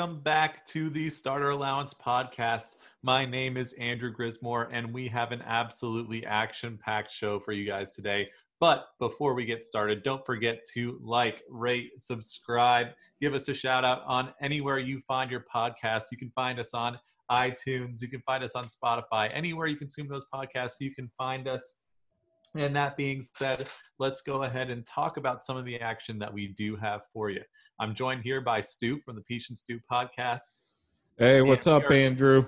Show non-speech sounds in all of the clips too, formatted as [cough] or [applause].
welcome back to the Starter Allowance podcast. My name is Andrew Grismore, and we have an absolutely action packed show for you guys today. But before we get started, don't forget to like, rate, subscribe, give us a shout out on anywhere you find your podcast. You can find us on iTunes, you can find us on Spotify, anywhere you consume those podcasts, you can find us. And that being said, let's go ahead and talk about some of the action that we do have for you. I'm joined here by Stu from the Piesch and Stu podcast. Hey, what's And up, are- [laughs] Andrew?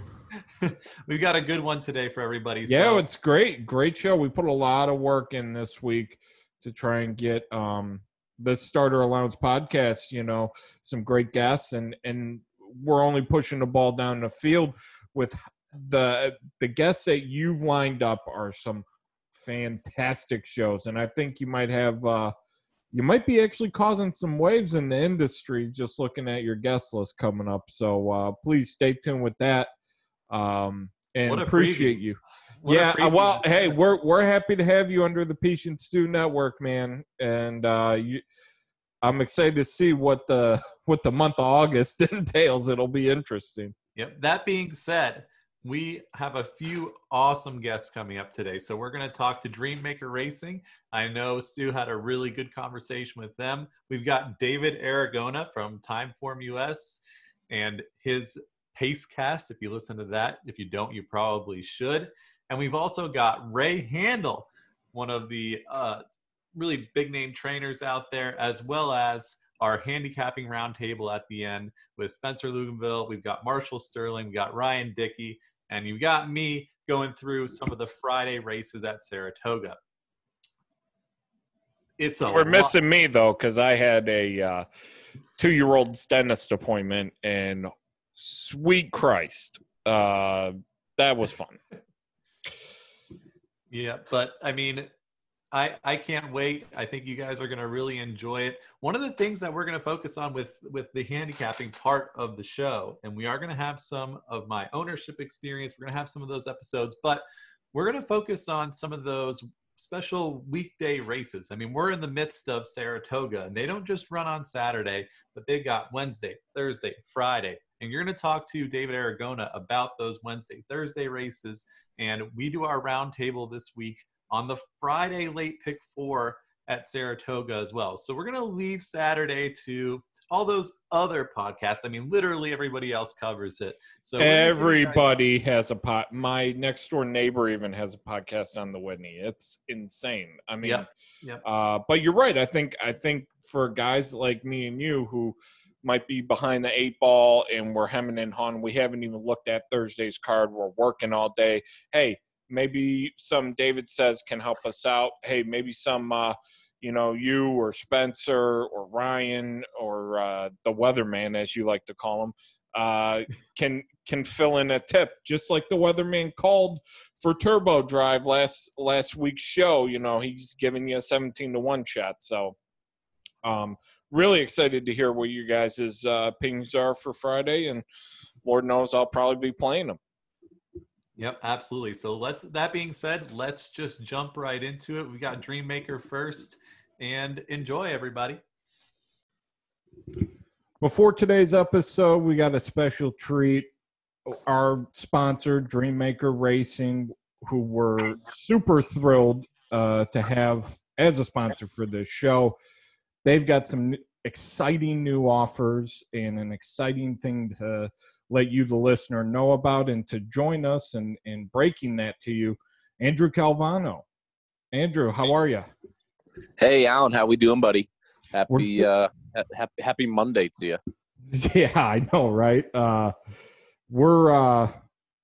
We've got a good one today for everybody. Yeah, so- it's great. Great show. We put a lot of work in this week to try and get um the starter allowance podcast, you know, some great guests and and we're only pushing the ball down the field with the the guests that you've lined up are some fantastic shows and I think you might have uh you might be actually causing some waves in the industry just looking at your guest list coming up. So uh please stay tuned with that. Um and appreciate preview. you. What yeah, well, hey, we're we're happy to have you under the Piesch and Stu Network, man, and uh, you, I'm excited to see what the [laughs] what the month of August [laughs] entails. It'll be interesting. Yep. That being said, we have a few awesome guests coming up today. So we're going to talk to Dreammaker Racing. I know Stu had a really good conversation with them. We've got David Aragona from Timeform US and his Pacecast. If you listen to that, if you don't, you probably should. And we've also got Ray Handal, one of the uh, really big name trainers out there, as well as our handicapping roundtable at the end with Spencer Luganville. We've got Marshall Sterling, we've got Ryan Dickey, and you've got me going through some of the Friday races at Saratoga. It's a We're lot- missing me though because I had a uh, two year old's dentist appointment, and sweet Christ, uh, that was fun. Yeah, but I mean, I I can't wait. I think you guys are going to really enjoy it. One of the things that we're going to focus on with with the handicapping part of the show, and we are going to have some of my ownership experience. We're going to have some of those episodes, but we're going to focus on some of those special weekday races. I mean, we're in the midst of Saratoga, and they don't just run on Saturday, but they've got Wednesday, Thursday, Friday. And you're going to talk to David Aragona about those Wednesday, Thursday races. And we do our roundtable this week on the Friday late pick four at Saratoga as well. So we're going to leave Saturday to all those other podcasts. I mean, literally everybody else covers it. So we're gonna give you guys- Everybody has a pot. My next door neighbor even has a podcast on the Whitney. It's insane. I mean, Yep, yep. Uh, but you're right. I think I think for guys like me and you who might be behind the eight ball and we're hemming and hawing, we haven't even looked at Thursday's card. We're working all day. Hey, maybe some David says can help us out. Hey, maybe some. Uh, you know, you or Spencer or Ryan or uh, the weatherman, as you like to call him, uh, [laughs] can can fill in a tip, just like the weatherman called for Turbo Drive last last week's show. You know, he's giving you a seventeen to one shot. So, um, really excited to hear what you guys' uh, opinions are for Friday, and Lord knows I'll probably be playing them. Yep, absolutely. So let's that being said, let's just jump right into it. We got Dreammaker first and enjoy everybody. Before today's episode, we got a special treat. Our sponsor, Dreammaker Racing, who we're super thrilled uh, to have as a sponsor for this show. They've got some exciting new offers and an exciting thing to let you, the listener, know about and to join us in, in breaking that to you. Andrew Calvano. Andrew, how are you? Hey, Alan, how we doing, buddy? Happy We're- uh, happy, happy Monday to you. [laughs] Yeah, I know, right? Uh, we're uh,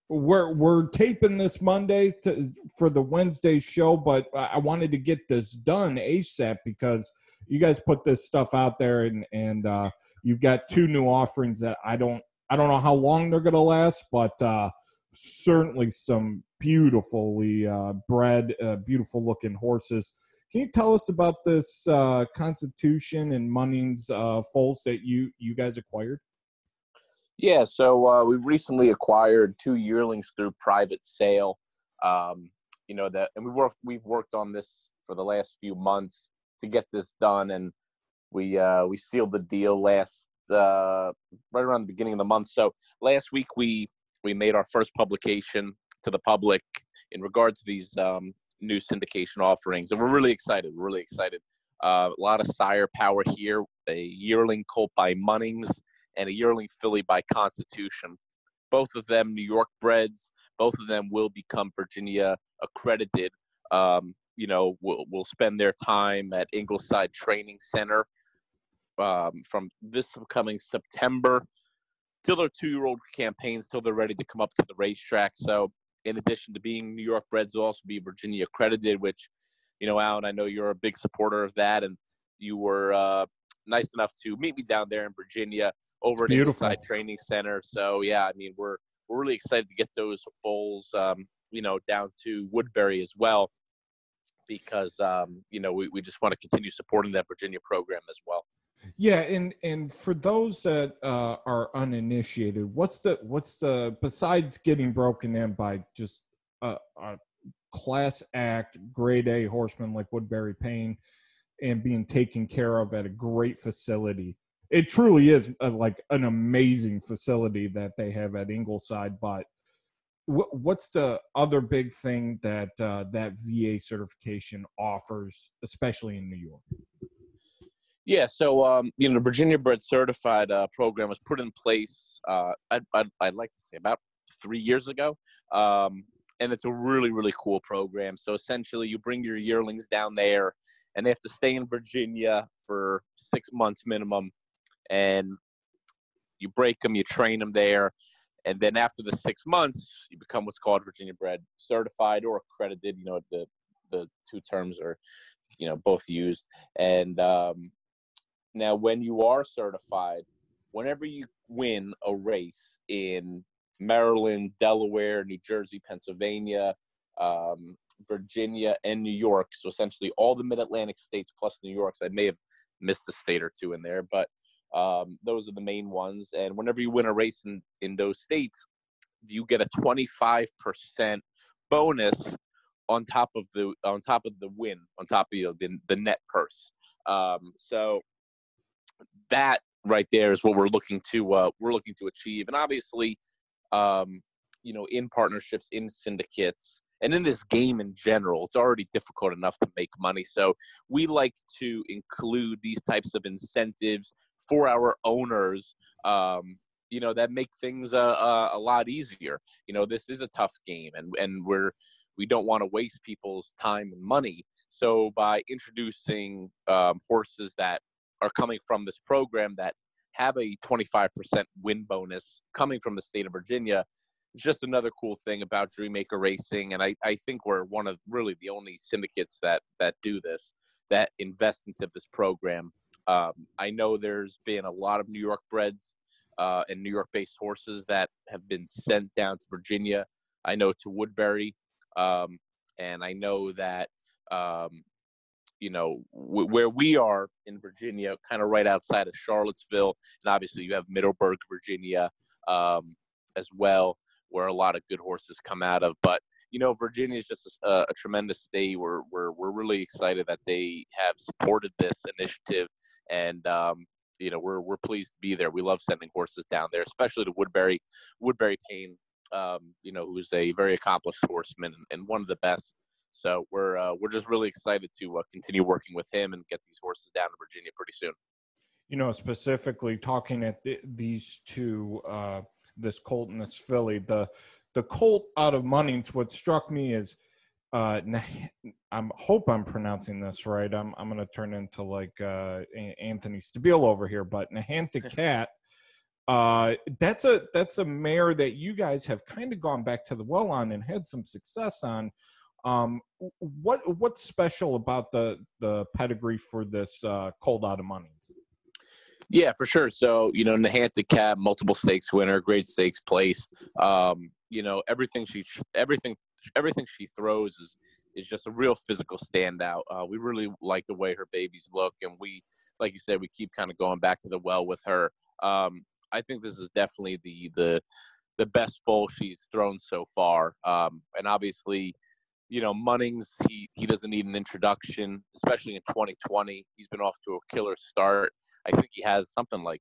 we're we're taping this Monday to, for the Wednesday show, but I I wanted to get this done ASAP because you guys put this stuff out there, and and uh, you've got two new offerings that I don't I don't know how long they're gonna last, but uh, certainly some beautifully uh, bred, uh, beautiful looking horses. Can you tell us about this uh, Constitution and Munnings uh, foals that you you guys acquired? Yeah, so uh, we recently acquired two yearlings through private sale. Um, you know that, and we worked. We've worked on this for the last few months to get this done, and we uh, we sealed the deal last uh, right around the beginning of the month. So last week we we made our first publication to the public in regard to these um, new syndication offerings, and we're really excited. We're really excited. Uh, a lot of sire power here. A yearling colt by Munnings and a yearling filly by Constitution. Both of them New York breds. Both of them will become Virginia accredited. Um, you know, will will spend their time at Ingleside Training Center um, from this upcoming September till their two-year-old campaigns till they're ready to come up to the racetrack. So, in addition to being New York breds, also be Virginia accredited, which you know, Alan, I know you're a big supporter of that, and you were uh, nice enough to meet me down there in Virginia over at Ingleside Training Center. So yeah, I mean, we're we're really excited to get those foals, um, you know, down to Woodbury as well, because um, you know we, we just want to continue supporting that Virginia program as well. Yeah, and and for those that uh, are uninitiated, what's the what's the besides getting broken in by just a, a class act grade A horseman like Woodbury Payne and being taken care of at a great facility. It truly is a, like an amazing facility that they have at Ingleside. But what's the other big thing that uh, that VA certification offers, especially in New York? Yeah, so um, you know, the Virginia Bred Certified uh, program was put in place. Uh, I'd, I'd, I'd, like to say about three years ago. Um, and it's a really really cool program. So essentially, you bring your yearlings down there, and they have to stay in Virginia for six months minimum, and you break them, you train them there, and then after the six months, you become what's called Virginia bred certified or accredited. You know the the two terms are you know both used, and um, now when you are certified, whenever you win a race in Maryland, Delaware, New Jersey, Pennsylvania, um, Virginia, and New York. So essentially all the mid Atlantic states plus New York. So I may have missed a state or two in there, but um, those are the main ones. And whenever you win a race in, in those states, you get a 25% bonus on top of the on top of the win on top of you know, the, the net purse um, so that right there is what we're looking to uh, we're looking to achieve and obviously um, you know, in partnerships, in syndicates, and in this game in general, it's already difficult enough to make money. So we like to include these types of incentives for our owners. Um, you know that make things uh, uh, a lot easier. You know this is a tough game, and and we're we don't want to waste people's time and money. So by introducing um, horses that are coming from this program that have a 25% win bonus coming from the state of Virginia. It's just another cool thing about Dreammaker Racing, and I, I think we're one of really the only syndicates that that do this, that invest into this program. Um, I know there's been a lot of New York breds uh, and New York-based horses that have been sent down to Virginia. I know to Woodbury, um, and I know that um, you know w- where we are in Virginia, kind of right outside of Charlottesville, and obviously you have Middleburg, Virginia, um, as well, where a lot of good horses come out of. But you know, Virginia is just a, a tremendous state. We're we're we're really excited that they have supported this initiative, and um, you know we're we're pleased to be there. We love sending horses down there, especially to Woodbury, Woodbury Payne. Um, you know, who's a very accomplished horseman and one of the best so we're uh, we're just really excited to uh, continue working with him and get these horses down to Virginia pretty soon. You know, specifically talking at th- these two, uh, this Colt and this filly, the the Colt out of Munnings. What struck me is, uh, [laughs] I hope I'm pronouncing this right. I'm I'm going to turn into like uh, Anthony Stabile over here, but Nahanta [laughs] Cat. Uh, that's a that's a mare that you guys have kind of gone back to the well on and had some success on. Um, what what's special about the the pedigree for this uh, colt out of Munnings? Yeah, for sure. So you know, Nahanta Cat, multiple stakes winner, great stakes placed. Um, you know, everything she everything everything she throws is is just a real physical standout. Uh, we really like the way her babies look, and we, like you said, we keep kind of going back to the well with her. Um, I think this is definitely the the the best foal she's thrown so far, um, and obviously you know, Munnings, he, he doesn't need an introduction, especially in 2020. He's been off to a killer start. I think he has something like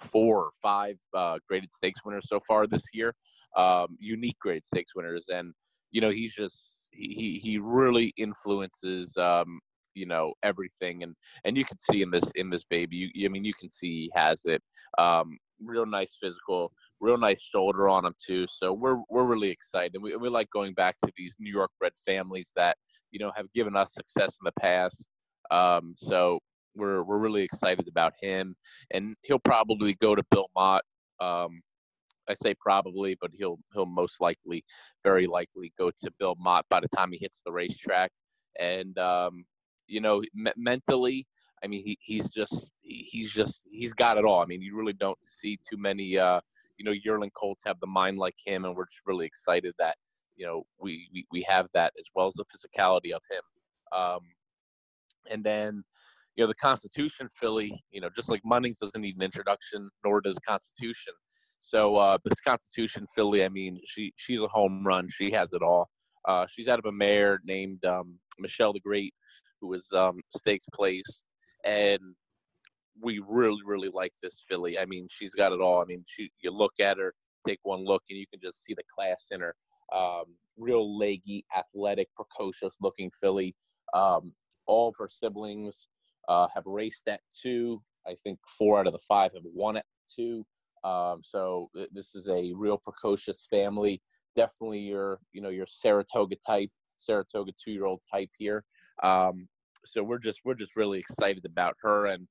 four or five uh, graded stakes winners so far this year, um, unique graded stakes winners, and you know he's just he he really influences um, you know everything, and and you can see in this in this baby, you, I mean you can see he has it. Um, real nice physical, real nice shoulder on him too. So we're we're really excited. We we like going back to these New York bred families that you know have given us success in the past. Um, so we're we're really excited about him, and he'll probably go to Bill Mott. Um, I say probably, but he'll he'll most likely, very likely, go to Bill Mott by the time he hits the racetrack. And um, you know, me- mentally, I mean, he, he's just he's just he's got it all. I mean, you really don't see too many uh, you know yearling colts have the mind like him, and we're just really excited that you know we we, we have that as well as the physicality of him. Um, and then you know the Constitution filly, you know, just like Munnings doesn't need an introduction, nor does Constitution. So uh, this Constitution filly, I mean, she she's a home run. She has it all. Uh, she's out of a mare named um, Michelle the Great, who was um, stakes placed, and we really really like this filly. I mean, she's got it all. I mean, she you look at her, take one look, and you can just see the class in her. Um, real leggy, athletic, precocious looking filly. Um, all of her siblings uh, have raced at two. I think four out of the five have won at two. Um, so th- this is a real precocious family. Definitely your, you know, your Saratoga type, Saratoga two-year-old type here. Um, so we're just we're just really excited about her, and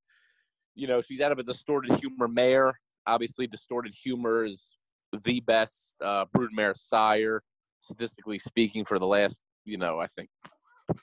you know, she's out of a distorted humor mare. Obviously, distorted humor is the best uh, broodmare sire, statistically speaking, for the last, you know, I think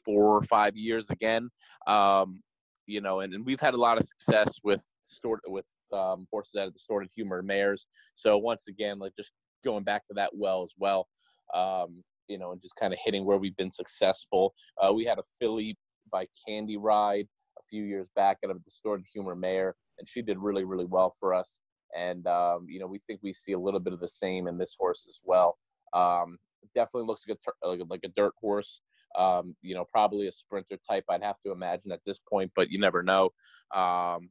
four or five years again. Um, you know, and, and we've had a lot of success with distort with um, horses that have distorted humor mares. So once again, like just going back to that well as well, um, you know, and just kind of hitting where we've been successful. Uh, we had a filly by Candy Ride a few years back out of distorted humor Mayor, and she did really, really well for us. And um, you know, we think we see a little bit of the same in this horse as well. Um, definitely looks like a, like a, like a dirt horse. Um, you know, probably a sprinter type. I'd have to imagine at this point, but you never know. Um,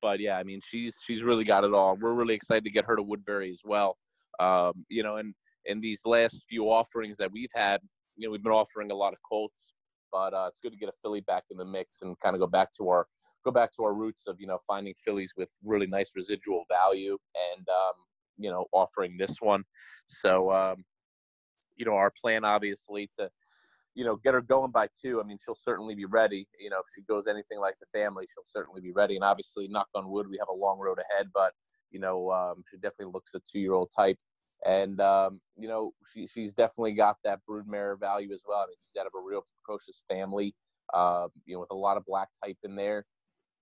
but yeah, I mean, she's she's really got it all. We're really excited to get her to Woodbury as well. Um, you know, and in these last few offerings that we've had, you know, we've been offering a lot of Colts, but uh, it's good to get a filly back in the mix and kind of go back to our go back to our roots of you know finding fillies with really nice residual value and um, you know offering this one. So um, you know, our plan obviously to you know, get her going by two. I mean, she'll certainly be ready. You know, if she goes anything like the family, she'll certainly be ready. And obviously, knock on wood, we have a long road ahead, but you know, um, she definitely looks a two-year-old type. And um, you know, she she's definitely got that broodmare value as well. I mean, she's out of a real precocious family. Uh, you know, with a lot of black type in there.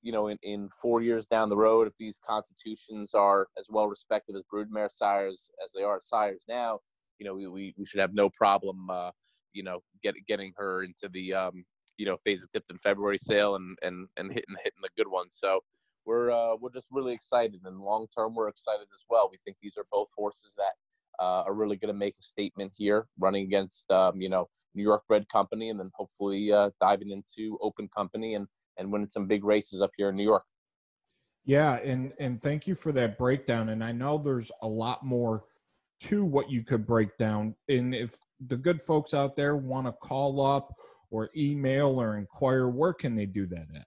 You know, in, in four years down the road, if these constitutions are as well respected as broodmare sires as they are sires now, you know, we, we, we should have no problem uh, you know, get, getting her into the, um, you know, Fasig-Tipton February sale and, and, and hitting, hitting the good ones. So we're, uh, we're just really excited and long term, we're excited as well. We think these are both horses that, uh, are really going to make a statement here, running against um, you know New York bred company, and then hopefully uh, diving into open company and and winning some big races up here in New York. Yeah, and and thank you for that breakdown. And I know there's a lot more to what you could break down. And if the good folks out there want to call up or email or inquire, where can they do that at?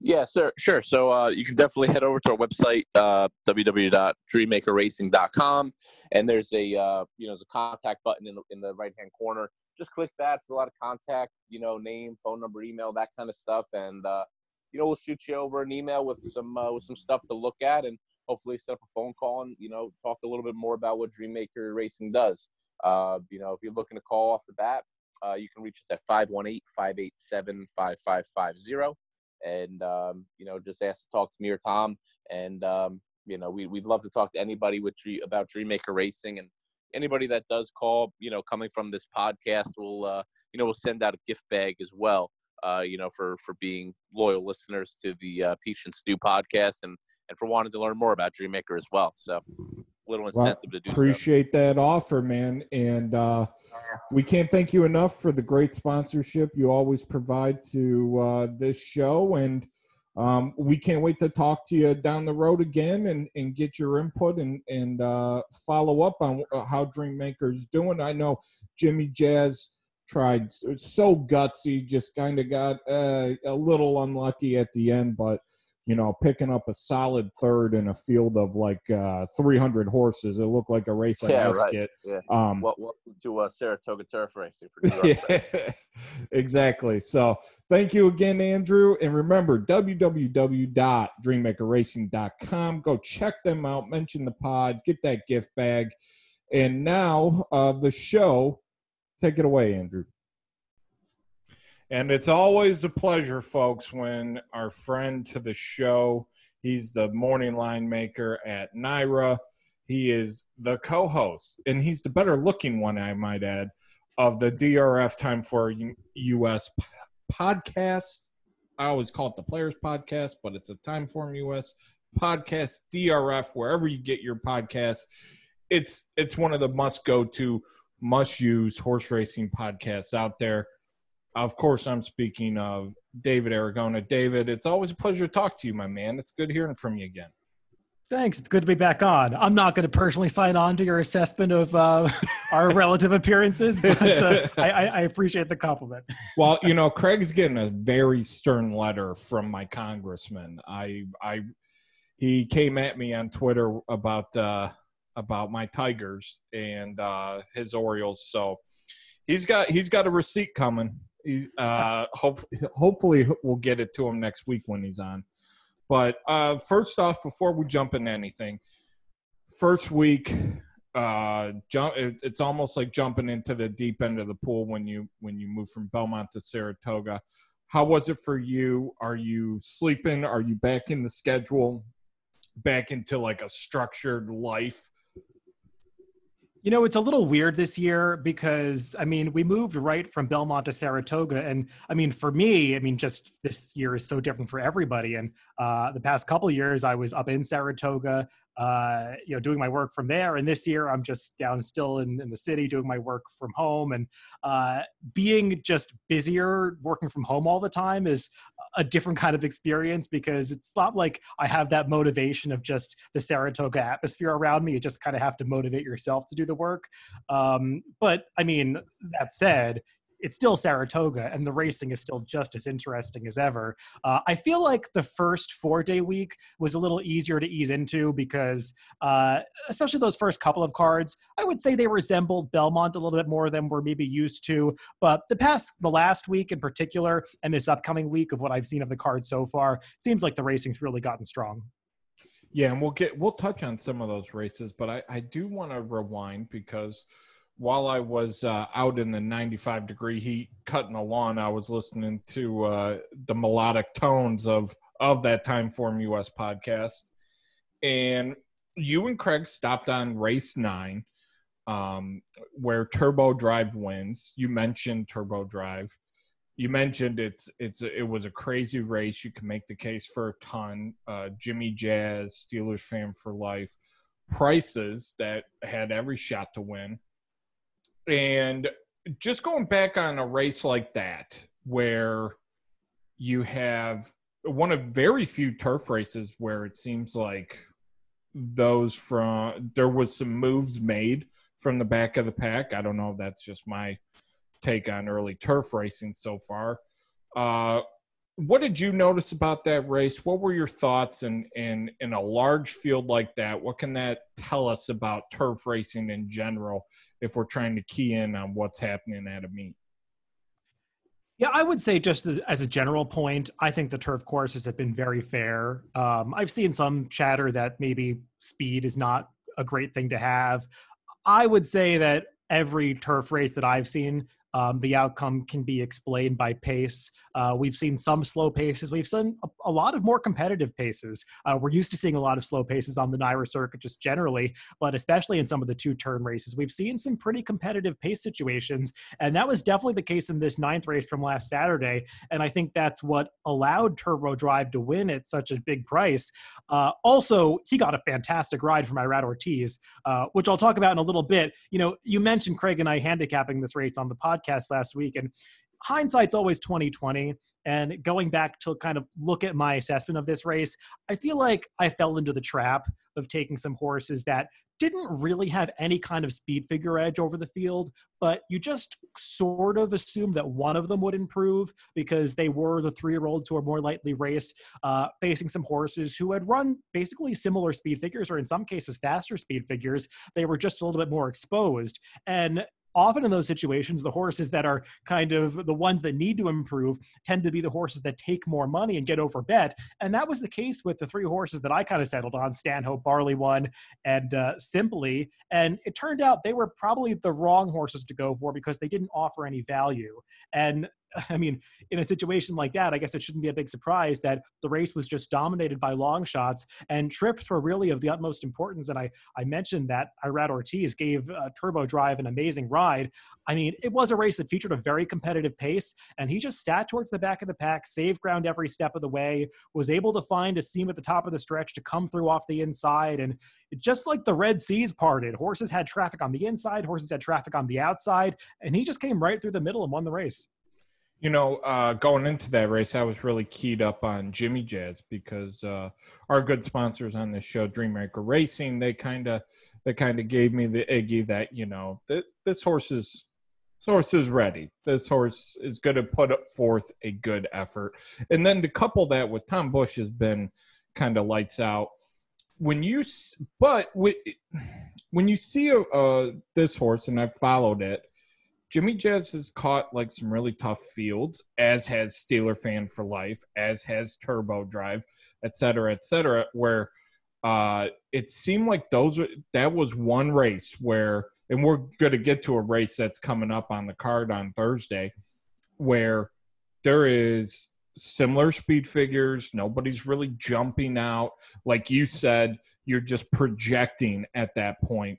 Yeah, sir, sure. So uh, you can definitely head over to our website, uh, www.dreammakerracing.com, and there's a uh, you know there's a contact button in the, in the right hand corner. Just click that It's a lot of contact, you know, name, phone number, email, that kind of stuff, and uh, you know we'll shoot you over an email with some uh, with some stuff to look at, and hopefully set up a phone call and you know talk a little bit more about what Dreammaker Racing does. Uh, you know, if you're looking to call off the bat, uh, you can reach us at 518-587-5550. And, um, you know, just ask to talk to me or Tom. And, um, you know, we, we'd love to talk to anybody with about Dreammaker Racing and anybody that does call, you know, coming from this podcast, we'll, uh, you know, we'll send out a gift bag as well, uh, you know, for, for being loyal listeners to the uh, Piesch and Stu podcast and, and for wanting to learn more about Dreammaker as well. So little incentive well, to do appreciate so. that offer man and uh, we can't thank you enough for the great sponsorship you always provide to uh, this show and um, we can't wait to talk to you down the road again and, and get your input and, and uh, follow up on how Dreammaker's doing. I know Jimmy Jazz tried so gutsy, just kind of got uh, a little unlucky at the end, but you know, picking up a solid third in a field of like uh, 300 horses. It looked like a race at yeah. Right. Yeah. Um, welcome to uh, Saratoga Turf Racing. For [laughs] yeah, exactly. So thank you again, Andrew. And remember, www.dreammakerracing.com. Go check them out, mention the pod, get that gift bag. And now uh, the show. Take it away, Andrew. And it's always a pleasure, folks, when our friend to the show, he's the morning line maker at NYRA. He is the co host, and he's the better looking one, I might add, of the DRF Timeform US podcast. I always call it the Players Podcast, but it's a Time Form US podcast, DRF, wherever you get your podcasts. It's it's one of the must go to, must use horse racing podcasts out there. Of course, I'm speaking of David Aragona. David, it's always a pleasure to talk to you, my man. It's good hearing from you again. Thanks. It's good to be back on. I'm not going to personally sign on to your assessment of uh, our [laughs] relative appearances, but uh, [laughs] I, I, appreciate the compliment. Well, you know, Craig's getting a very stern letter from my congressman. I, I, he came at me on Twitter about uh, about my Tigers and uh, his Orioles. So he's got he's got a receipt coming uh, hope, hopefully we'll get it to him next week when he's on. But uh, first off, before we jump into anything, first week, uh, jump. It's almost like jumping into the deep end of the pool when you when you move from Belmont to Saratoga. How was it for you? Are you sleeping? Are you back in the schedule? Back into like a structured life? You know, it's a little weird this year because I mean, we moved right from Belmont to Saratoga, and I mean, for me, I mean, just this year is so different for everybody. And uh, the past couple years, I was up in Saratoga uh, you know, doing my work from there. And this year, I'm just down still in, in the city doing my work from home. And uh, being just busier, working from home all the time is a different kind of experience because it's not like I have that motivation of just the Saratoga atmosphere around me. You just kind of have to motivate yourself to do the work. Um, but I mean, that said, it's still Saratoga, and the racing is still just as interesting as ever. Uh, I feel like the first four day week was a little easier to ease into because, uh, especially those first couple of cards, I would say they resembled Belmont a little bit more than we're maybe used to. But the past, the last week in particular, and this upcoming week of what I've seen of the cards so far, seems like the racing's really gotten strong. Yeah, and we'll get we'll touch on some of those races, but I, I do want to rewind because while I was uh, out in the 95 degree heat cutting the lawn, I was listening to uh, the melodic tones of of that Time Form US podcast, and you and Craig stopped on race nine, um, where Turbo Drive wins. You mentioned Turbo Drive. You mentioned it's it's it was a crazy race. You can make the case for a ton. Uh, Jimmy Jazz, Steelers fan for life, prices that had every shot to win and just going back on a race like that, where you have one of very few turf races where it seems like those from there was some moves made from the back of the pack. I don't know that's just my take on early turf racing so far. Uh, what did you notice about that race? What were your thoughts in, in in a large field like that? What can that tell us about turf racing in general if we're trying to key in on what's happening at a meet? Yeah, I would say just as a general point, I think the turf courses have been very fair. Um, I've seen some chatter that maybe speed is not a great thing to have. I would say that every turf race that I've seen, um, the outcome can be explained by pace. Uh, we've seen some slow paces. We've seen a, a lot of more competitive paces. Uh, we're used to seeing a lot of slow paces on the NYRA circuit just generally, but especially in some of the two turn races. We've seen some pretty competitive pace situations, and that was definitely the case in this ninth race from last Saturday. And I think that's what allowed Turbo Drive to win at such a big price. Uh, also, he got a fantastic ride from Irad Ortiz, uh, which I'll talk about in a little bit. You know, you mentioned Craig and I handicapping this race on the podcast last week, and hindsight's always 2020 and going back to kind of look at my assessment of this race i feel like i fell into the trap of taking some horses that didn't really have any kind of speed figure edge over the field, but you just sort of assumed that one of them would improve because they were the three year olds who are more lightly raced, uh, facing some horses who had run basically similar speed figures, or in some cases, faster speed figures. They were just a little bit more exposed. And often in those situations, the horses that are kind of the ones that need to improve tend to be the horses that take more money and get over bet. And that was the case with the three horses that I kind of settled on Stanhope, Barley One, and uh, Simply. And it turned out they were probably the wrong horses to go for because they didn't offer any value. And [laughs] I mean, in a situation like that, I guess it shouldn't be a big surprise that the race was just dominated by long shots and trips were really of the utmost importance. And I, I mentioned that Irad Ortiz gave uh, Turbo Drive an amazing ride. I mean, it was a race that featured a very competitive pace, and he just sat towards the back of the pack, saved ground every step of the way, was able to find a seam at the top of the stretch to come through off the inside. And just like the Red Seas parted, horses had traffic on the inside, horses had traffic on the outside, and he just came right through the middle and won the race. You know, uh, going into that race, I was really keyed up on Jimmy Jazz because uh, our good sponsors on this show, Dreammaker Racing, they kind of they kind of gave me the iggy that you know th- this horse is this horse is ready. This horse is going to put forth a good effort, and then to couple that with Tom Bush has been kind of lights out. When you but when you see a, uh, this horse, and I've followed it Jimmy Jazz has caught like some really tough fields, as has Steeler Fan for Life, as has Turbo Drive, et cetera, et cetera, where uh, it seemed like those that was one race where, and we're going to get to a race that's coming up on the card on Thursday, where there is similar speed figures. Nobody's really jumping out. Like you said, you're just projecting at that point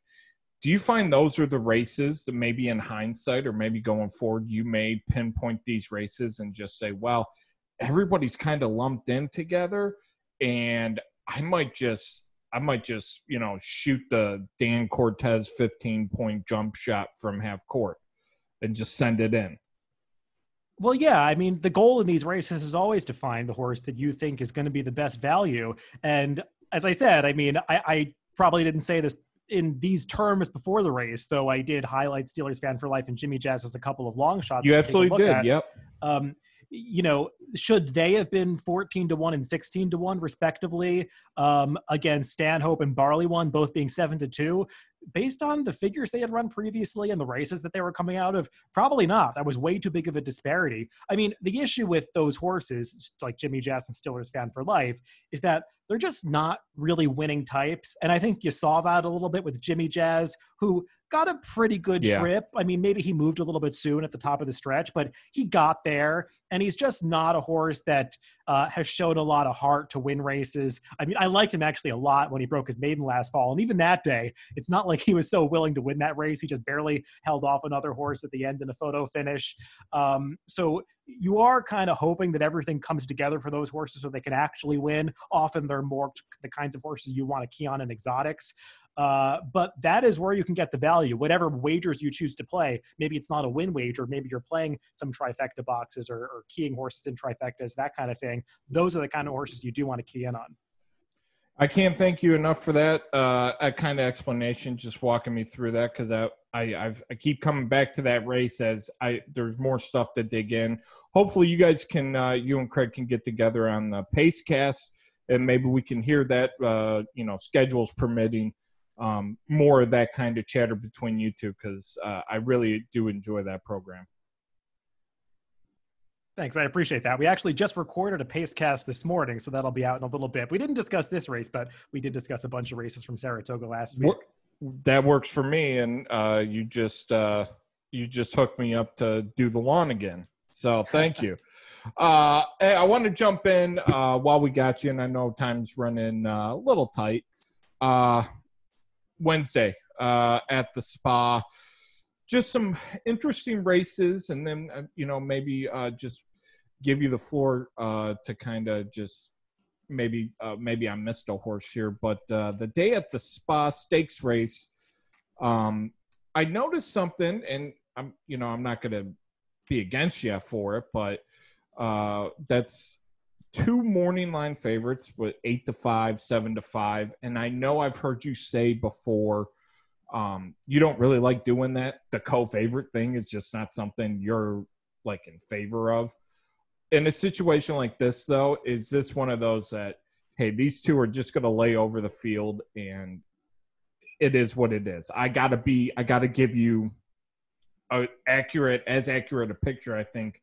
do you find those are the races that maybe in hindsight or maybe going forward you may pinpoint these races and just say well everybody's kind of lumped in together and i might just i might just you know shoot the dan cortez 15 point jump shot from half court and just send it in well, yeah. I mean, the goal in these races is always to find the horse that you think is going to be the best value. And as I said, I mean, I, I probably didn't say this in these terms before the race, though I did highlight Steelers fan for life and Jimmy Jazz as a couple of long shots. You absolutely did. At. Yep. Um, you know, should they have been 14 to 1 and 16 to 1, respectively, um, against Stanhope and Barley one, both being 7 to 2? Based on the figures they had run previously and the races that they were coming out of, probably not. That was way too big of a disparity. I mean, the issue with those horses, like Jimmy Jazz and Steelers fan for life, is that they're just not really winning types. And I think you saw that a little bit with Jimmy Jazz, who got a pretty good yeah. trip. I mean, maybe he moved a little bit soon at the top of the stretch, but he got there, and he's just not a horse that uh, has shown a lot of heart to win races. I mean, I liked him actually a lot when he broke his maiden last fall, and even that day, it's not like he was so willing to win that race. He just barely held off another horse at the end in a photo finish. Um, so you are kind of hoping that everything comes together for those horses so they can actually win. Often they're more the kinds of horses you want to key on in exotics. Uh, but that is where you can get the value. Whatever wagers you choose to play, maybe it's not a win wager, maybe you're playing some trifecta boxes or, or keying horses in trifectas, that kind of thing. Those are the kind of horses you do want to key in on. I can't thank you enough for that uh, kind of explanation, just walking me through that because I, I I've, I keep coming back to that race as I there's more stuff to dig in. Hopefully, you guys can uh, you and Craig can get together on the pace cast and maybe we can hear that uh, you know schedules permitting um, more of that kind of chatter between you two because uh, I really do enjoy that program. Thanks, I appreciate that. We actually just recorded a pace cast this morning, so that'll be out in a little bit. We didn't discuss this race, but we did discuss a bunch of races from Saratoga last week. That works for me, and uh, you just uh, you just hooked me up to do the lawn again. So thank you. [laughs] uh, hey, I want to jump in uh, while we got you, and I know time's running uh, a little tight. Wednesday uh, at the spa. Just some interesting races, and then uh, you know maybe uh, just give you the floor uh, to kind of just maybe uh, maybe I missed a horse here, but uh, the day at the spa stakes race, um, I noticed something, and I'm you know I'm not gonna be against you for it, but uh, that's two morning line favorites with eight to five, seven to five. And I know I've heard you say before um, you don't really like doing that. The co favorite thing is just not something you're like in favor of. In a situation like this, though, is this one of those that, hey, these two are just going to lay over the field and it is what it is. I got to be, I got to give you a accurate, as accurate a picture, I think,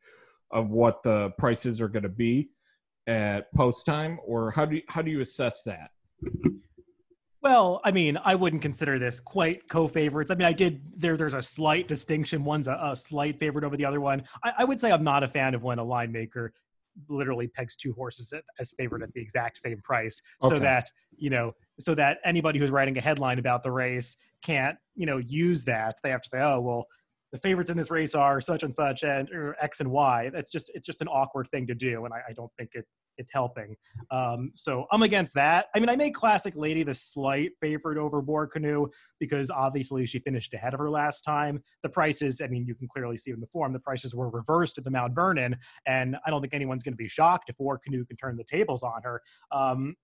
of what the prices are going to be at post time, or how do you, how do you assess that? Well, I mean, I wouldn't consider this quite co-favorites. I mean, I did there. There's a slight distinction. One's a, a slight favorite over the other one. I, I, would say I'm not a fan of when a line maker literally pegs two horses as favorite at the exact same price, okay. so that you know, so that anybody who's writing a headline about the race can't you know use that. They have to say, oh well, the favorites in this race are such and such and X and Y. That's just it's just an awkward thing to do, and I, I don't think it it's helping. Um, so I'm against that. I mean, I made Classic Lady the slight favorite over Board Canoe because obviously she finished ahead of her last time. The prices, I mean, you can clearly see in the form, the prices were reversed at the Mount Vernon, and I don't think anyone's going to be shocked if Board Canoe can turn the tables on her. Um,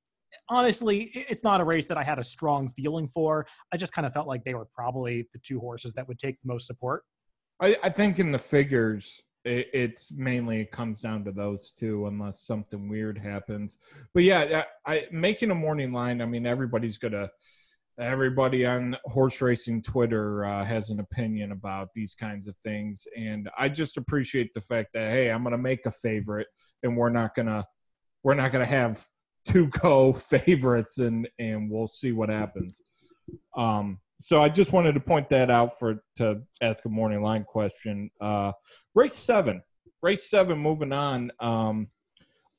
honestly, it's not a race that I had a strong feeling for. I just kind of felt like they were probably the two horses that would take the most support. I, I think in the figures, it, it's mainly it comes down to those two, unless something weird happens. But yeah, I making a morning line. I mean, everybody's gonna. Everybody on horse racing Twitter uh, has an opinion about these kinds of things, and I just appreciate the fact that hey, I'm gonna make a favorite, and we're not gonna we're not gonna have two [laughs] co favorites, and and we'll see what happens. Um, so I just wanted to point that out for to ask a morning line question. Uh, race seven, race seven. Moving on, um,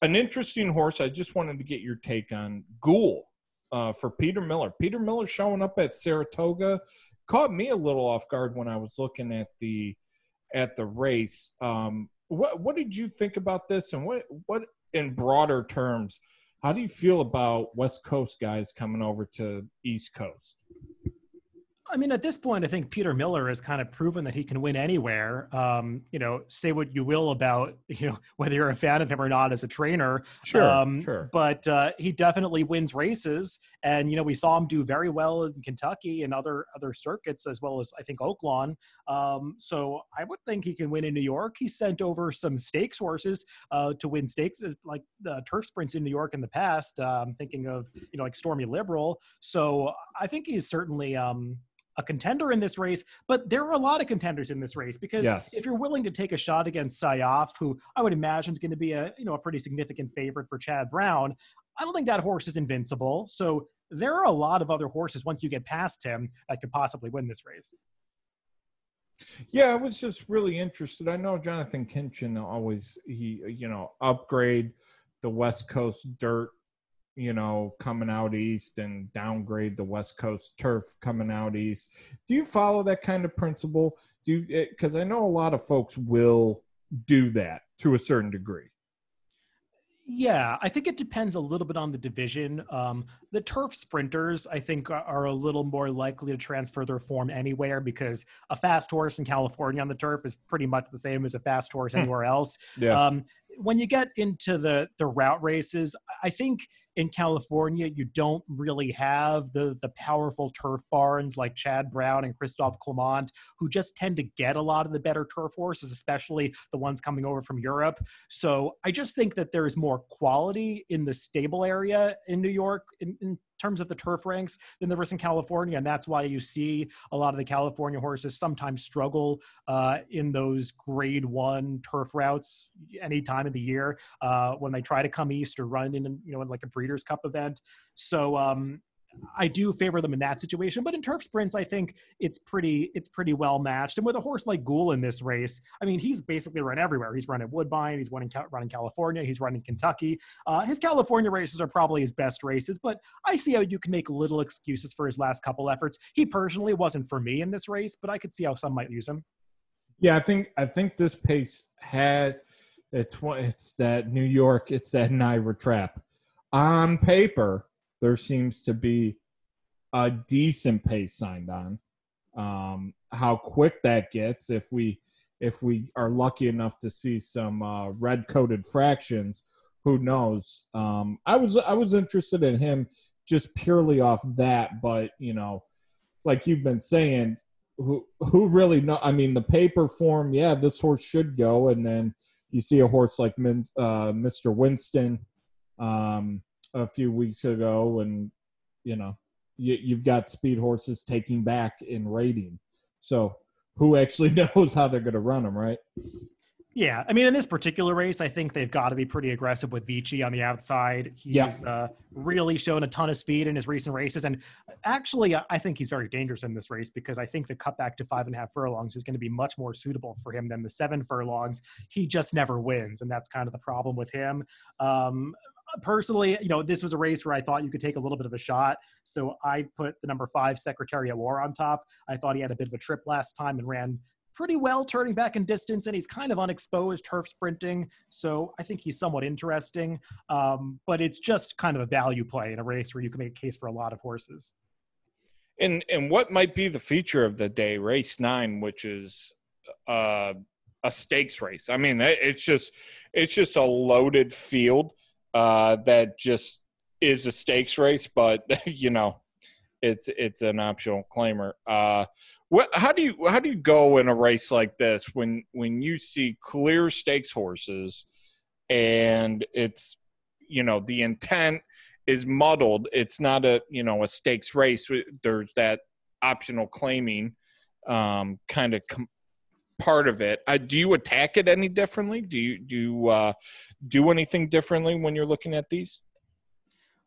an interesting horse. I just wanted to get your take on Ghoul uh, for Peter Miller. Peter Miller showing up at Saratoga caught me a little off guard when I was looking at the at the race. Um, what what did you think about this, and what what in broader terms? How do you feel about West Coast guys coming over to East Coast? I mean, at this point, I think Peter Miller has kind of proven that he can win anywhere. Um, you know, say what you will about [laughs] you know whether you're a fan of him or not as a trainer. Sure, um, sure. But uh, he definitely wins races, and you know we saw him do very well in Kentucky and other other circuits as well as I think Oaklawn. Um, so I would think he can win in New York. He sent over some stakes horses uh, to win stakes uh, like the turf sprints in New York in the past. Uh, I'm thinking of you know like Stormy Liberal. So I think he's certainly. A contender in this race, but there are a lot of contenders in this race because yes. if you're willing to take a shot against Sayaf, who I would imagine is going to be a you know a pretty significant favorite for Chad Brown, I don't think that horse is invincible. So there are a lot of other horses once you get past him that could possibly win this race. Yeah, I was just really interested. I know Jonathan Kinchen always he you know upgrade the West Coast dirt you know, coming out east and downgrade the West Coast turf coming out east. Do you follow that kind of principle? Do you, because I know a lot of folks will do that to a certain degree. Yeah, I think it depends a little bit on the division. Um, the turf sprinters, I think, are a little more likely to transfer their form anywhere because a fast horse in California on the turf is pretty much the same as a fast horse hmm. anywhere else. Yeah. Um, when you get into the the route races, I think in California you don't really have the the powerful turf barns like Chad Brown and Christophe Clement, who just tend to get a lot of the better turf horses, especially the ones coming over from Europe. So I just think that there is more quality in the stable area in New York in, in terms of the turf ranks than the is in California. And that's why you see a lot of the California horses sometimes struggle uh, in those grade one turf routes any time of the year uh, when they try to come east or run in, you know, in like a Breeders' Cup event. So um, I do favor them in that situation, but in turf sprints, I think it's pretty it's pretty well matched. And with a horse like Ghoul in this race, I mean, he's basically run everywhere. He's run at Woodbine, he's running running California, he's running Kentucky. Uh, his California races are probably his best races, but I see how you can make little excuses for his last couple efforts. He personally wasn't for me in this race, but I could see how some might use him. Yeah, I think I think this pace has it's it's that New York, it's that NYRA trap. On paper, there seems to be a decent pace signed on. Um, how quick that gets, if we if we are lucky enough to see some uh, red coated fractions, who knows? Um, I was I was interested in him just purely off that, but you know, like you've been saying, who who really know? I mean, the paper form, yeah, this horse should go, and then you see a horse like Min, uh, Mr. Winston um, a few weeks ago, and you know, you, you've got speed horses taking back in rating. So who actually [laughs] knows how they're going to run them, right? Yeah, I mean, in this particular race, I think they've got to be pretty aggressive with Vici on the outside. He's yeah. uh, really shown a ton of speed in his recent races, and actually, I think he's very dangerous in this race because I think the cutback to five and a half furlongs is going to be much more suitable for him than the seven furlongs. He just never wins, and that's kind of the problem with him. Um, personally, you know, this was a race where I thought you could take a little bit of a shot. So I put the number five Secretary of War on top. I thought he had a bit of a trip last time and ran pretty well turning back in distance and he's kind of unexposed turf sprinting. So i think he's somewhat interesting. Um, but it's just kind of a value play in a race where you can make a case for a lot of horses. And and what might be the feature of the day race nine which is uh, a stakes race? I mean it's just it's just a loaded field uh, that just is a stakes race, but [laughs] you know, it's it's an optional claimer. Uh, what? How do you how do you go in a race like this when when you see clear stakes horses, and it's you know the intent is muddled. It's not a you know a stakes race. There's that optional claiming um, kind of com- part of it. Do you attack it any differently? Do you do you, uh, do anything differently when you're looking at these?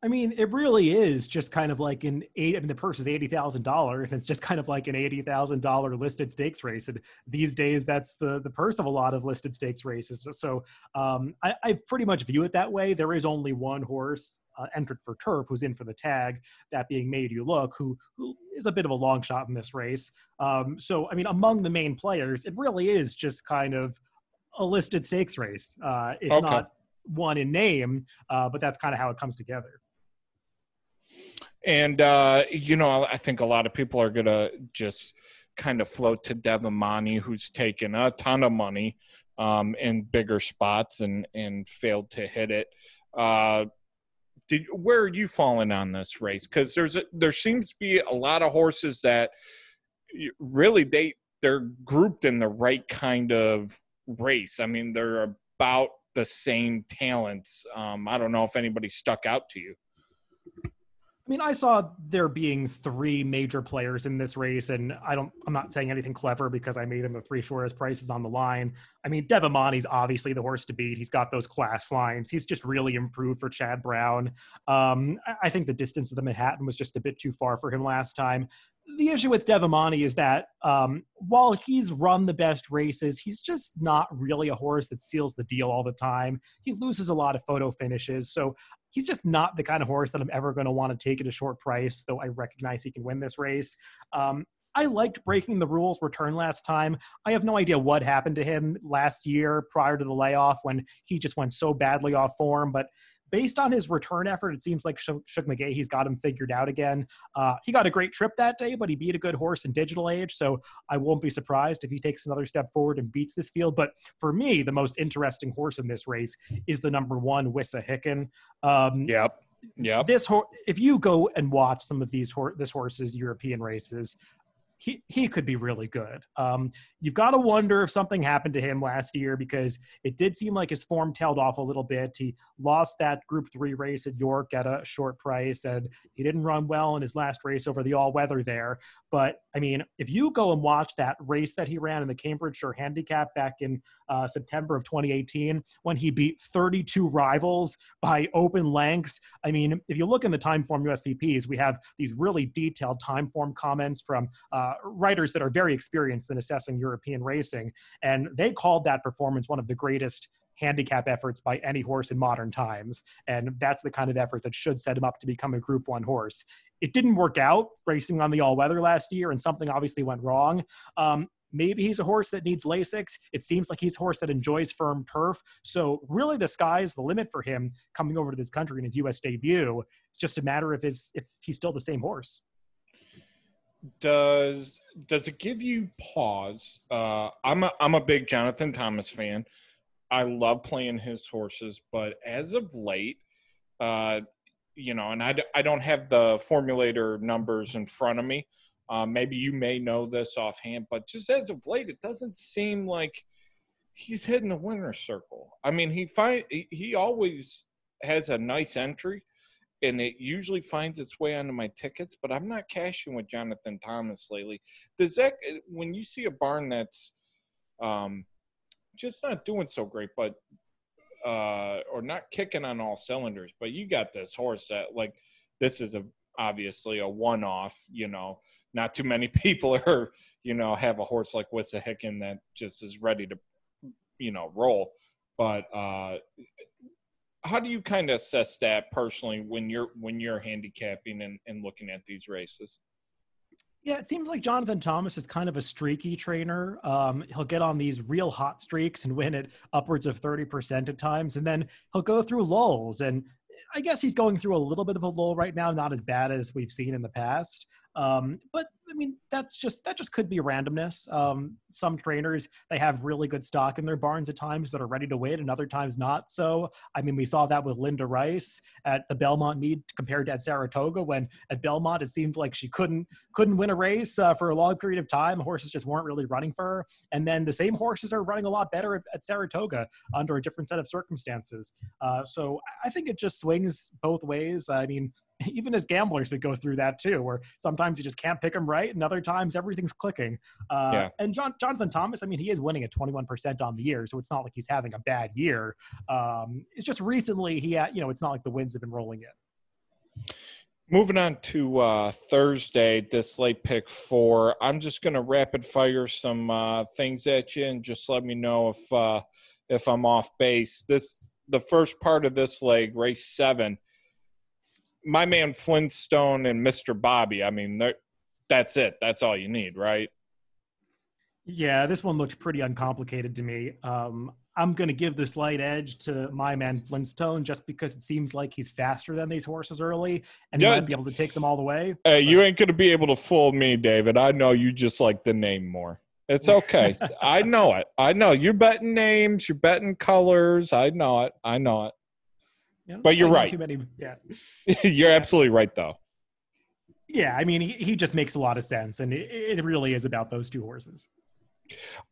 I mean, it really is just kind of like an eight. I mean, the purse is eighty thousand dollars, and it's just kind of like an eighty thousand dollar listed stakes race. And these days, that's the the purse of a lot of listed stakes races. So um, I, I pretty much view it that way. There is only one horse uh, entered for turf who's in for the tag, that being Made You Look, who who is a bit of a long shot in this race. Um, so I mean, among the main players, it really is just kind of a listed stakes race. Uh, it's okay. not one in name, uh, but that's kind of how it comes together. And uh, you know, I think a lot of people are gonna just kind of float to Devamani, who's taken a ton of money um, in bigger spots and and failed to hit it. Uh, did where are you falling on this race? Because there's a, there seems to be a lot of horses that really they they're grouped in the right kind of race. I mean, they're about the same talents. Um, I don't know if anybody stuck out to you. I mean, I saw there being three major players in this race, and I don't. I'm not saying anything clever because I made them the three shortest prices on the line. I mean, Devamani's obviously the horse to beat. He's got those class lines. He's just really improved for Chad Brown. Um, I think the distance of the Manhattan was just a bit too far for him last time the issue with Devamani is that um, while he's run the best races, he's just not really a horse that seals the deal all the time. He loses a lot of photo finishes. So he's just not the kind of horse that I'm ever going to want to take at a short price, though I recognize he can win this race. Um, I liked breaking the rules return last time. I have no idea what happened to him last year prior to the layoff when he just went so badly off form, but based on his return effort, it seems like Shug McGaughey's got him figured out again. Uh, he got a great trip that day, but he beat a good horse in Digital Age, so I won't be surprised if he takes another step forward and beats this field. But for me, the most interesting horse in this race is the number one Wissahickon. Um, yep. Yeah. This horse, if you go and watch some of these hor- this horse's European races, he he could be really good. Um, you've got to wonder if something happened to him last year because it did seem like his form tailed off a little bit. He lost that Group Three race at York at a short price, and he didn't run well in his last race over the all weather there. But I mean, if you go and watch that race that he ran in the Cambridgeshire Handicap back in uh, September of 2018, when he beat 32 rivals by open lengths, I mean, if you look in the Timeform USPPs, we have these really detailed Timeform comments from uh, writers that are very experienced in assessing European racing, and they called that performance one of the greatest handicap efforts by any horse in modern times. And that's the kind of effort that should set him up to become a group one horse. It didn't work out racing on the all weather last year, and something obviously went wrong. Um, maybe he's a horse that needs Lasix. It seems like he's a horse that enjoys firm turf. So really, the sky's the limit for him coming over to this country in his U.S. debut. It's just a matter of his if he's still the same horse. Does does it give you pause? Uh, I'm a I'm a big Jonathan Thomas fan. I love playing his horses, but as of late, uh, you know, and I, I don't have the formulator numbers in front of me. Uh, maybe you may know this offhand, but just as of late, it doesn't seem like he's hitting the winner's circle. I mean, he find he, he always has a nice entry, and it usually finds its way onto my tickets. But I'm not cashing with Jonathan Thomas lately. Does that when you see a barn that's um, just not doing so great, but uh, or not kicking on all cylinders, but you got this horse that like this is a obviously a one off, you know. Not too many [laughs] people are, you know, have a horse like Wissahickon that just is ready to, you know, roll. But uh how do you kind of assess that personally when you're when you're handicapping and, and looking at these races? Yeah, it seems like Jonathan Thomas is kind of a streaky trainer. Um, he'll get on these real hot streaks and win at upwards of 30% at times. And then he'll go through lulls. And I guess he's going through a little bit of a lull right now, not as bad as we've seen in the past. Um, but I mean, that's just that just could be randomness. Um, some trainers they have really good stock in their barns at times that are ready to win, and other times not. So I mean, we saw that with Linda Rice at the Belmont meet compared to at Saratoga. When at Belmont it seemed like she couldn't couldn't win a race uh, for a long period of time. Horses just weren't really running for her, and then the same horses are running a lot better at, at Saratoga under a different set of circumstances. Uh, so I think it just swings both ways. I mean, [laughs] even as gamblers we go through that too where sometimes you just can't pick them right and other times everything's clicking. Uh, yeah. and John, jonathan thomas i mean he is winning at 21% on the year so it's not like he's having a bad year. Um, it's just recently he had you know it's not like the wins have been rolling in. Moving on to uh, thursday this late pick four. I'm just going to rapid fire some uh, things at you and just let me know if uh, if i'm off base. This the first part of this leg race seven my man Flintstone and Mr. Bobby. I mean, that's it. That's all you need, right? Yeah, this one looked pretty uncomplicated to me. Um, I'm going to give the slight edge to my man Flintstone just because it seems like he's faster than these horses early and he yeah. might be able to take them all the way. Hey, but... you ain't going to be able to fool me, David. I know you just like the name more. It's okay. [laughs] I know it. I know. You're betting names, you're betting colors. I know it. I know it. You know, but you're right. Too many, yeah. [laughs] you're absolutely right, though. Yeah, I mean, he, he just makes a lot of sense, and it, it really is about those two horses.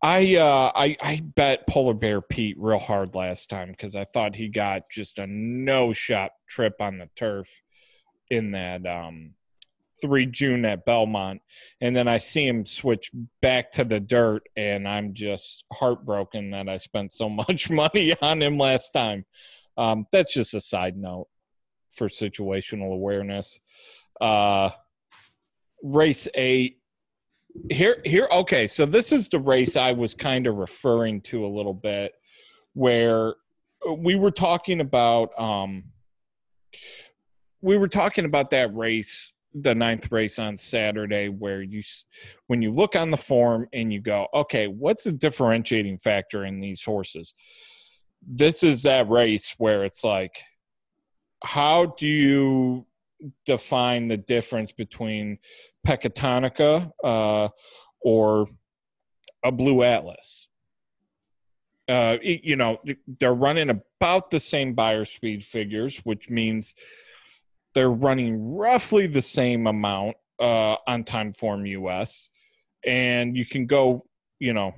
I uh I I bet Polar Bear Pete real hard last time because I thought he got just a no shot trip on the turf in that um three June at Belmont, and then I see him switch back to the dirt, and I'm just heartbroken that I spent so [laughs] much money on him last time. Um, that's just a side note for situational awareness. Uh, race eight. Here, here. Okay, so this is the race I was kind of referring to a little bit, where we were talking about. Um, we were talking about that race the ninth race on Saturday, where you, when you look on the form and you go, okay, what's the differentiating factor in these horses? This is that race where it's like, how do you define the difference between Pecatonica uh, or a Blue Atlas? Uh, you know, they're running about the same Beyer speed figures, which means they're running roughly the same amount uh, on Timeform US. And you can go, you know,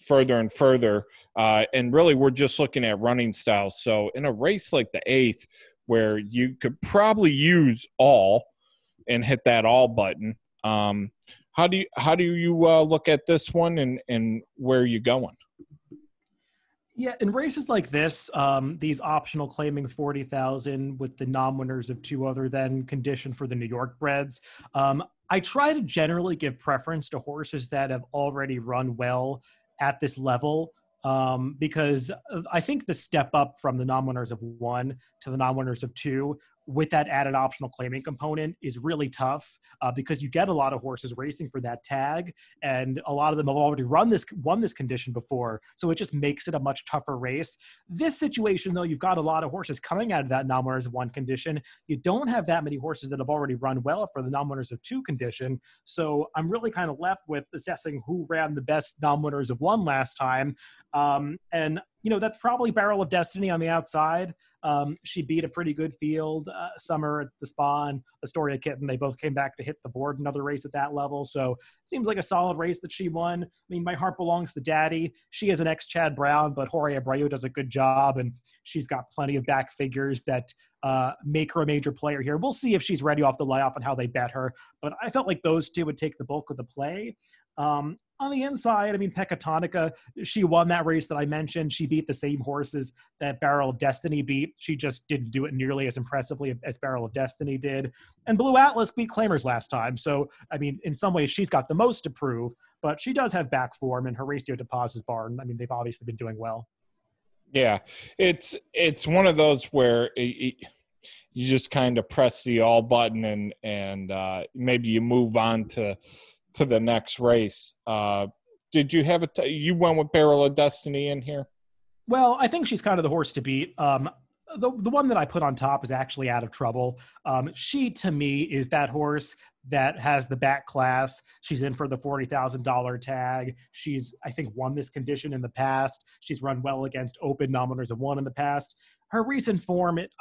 further and further uh, and really, we're just looking at running styles. So, in a race like the eighth, where you could probably use all and hit that all button, um, how do you how do you uh, look at this one, and and where are you going? Yeah, in races like this, um, these optional claiming 40,000 with the non winners of two other than condition for the New York breds. Um, I try to generally give preference to horses that have already run well at this level um, because I think the step up from the non-winners of one to the non-winners of two with that added optional claiming component is really tough uh, because you get a lot of horses racing for that tag, and a lot of them have already run this won this condition before, so it just makes it a much tougher race. This situation, though, you've got a lot of horses coming out of that non-winners of one condition. You don't have that many horses that have already run well for the non-winners of two condition, so I'm really kind of left with assessing who ran the best non-winners of one last time. Um, and you know that's probably Barrel of Destiny on the outside. Um, she beat a pretty good field. Uh, Summer at the Spawn, Astoria Kitten. They both came back to hit the board another race at that level. So it seems like a solid race that she won. I mean, my heart belongs to Daddy. She is an ex Chad Brown, but Jorge Abreu does a good job, and she's got plenty of back figures that uh, make her a major player here. We'll see if she's ready off the layoff and how they bet her. But I felt like those two would take the bulk of the play. Um, on the inside, I mean, Pecatonica, she won that race that I mentioned. She beat the same horses that Barrel of Destiny beat. She just didn't do it nearly as impressively as Barrel of Destiny did. And Blue Atlas beat Claimers last time. So, I mean, in some ways, she's got the most to prove, but she does have back form, and Horacio DePaz's barn, I mean, they've obviously been doing well. Yeah, it's it's one of those where it, it, you just kind of press the all button and and uh, maybe you move on to to the next race. Uh, did you have a? T- you went with Barrel of Destiny in here? Well, I think she's kind of the horse to beat. Um, the the one that I put on top is actually out of trouble. Um, she to me is that horse that has the back class. She's in for the forty thousand dollar tag. She's I think won this condition in the past. She's run well against open non-winners of one in the past. Her recent form, it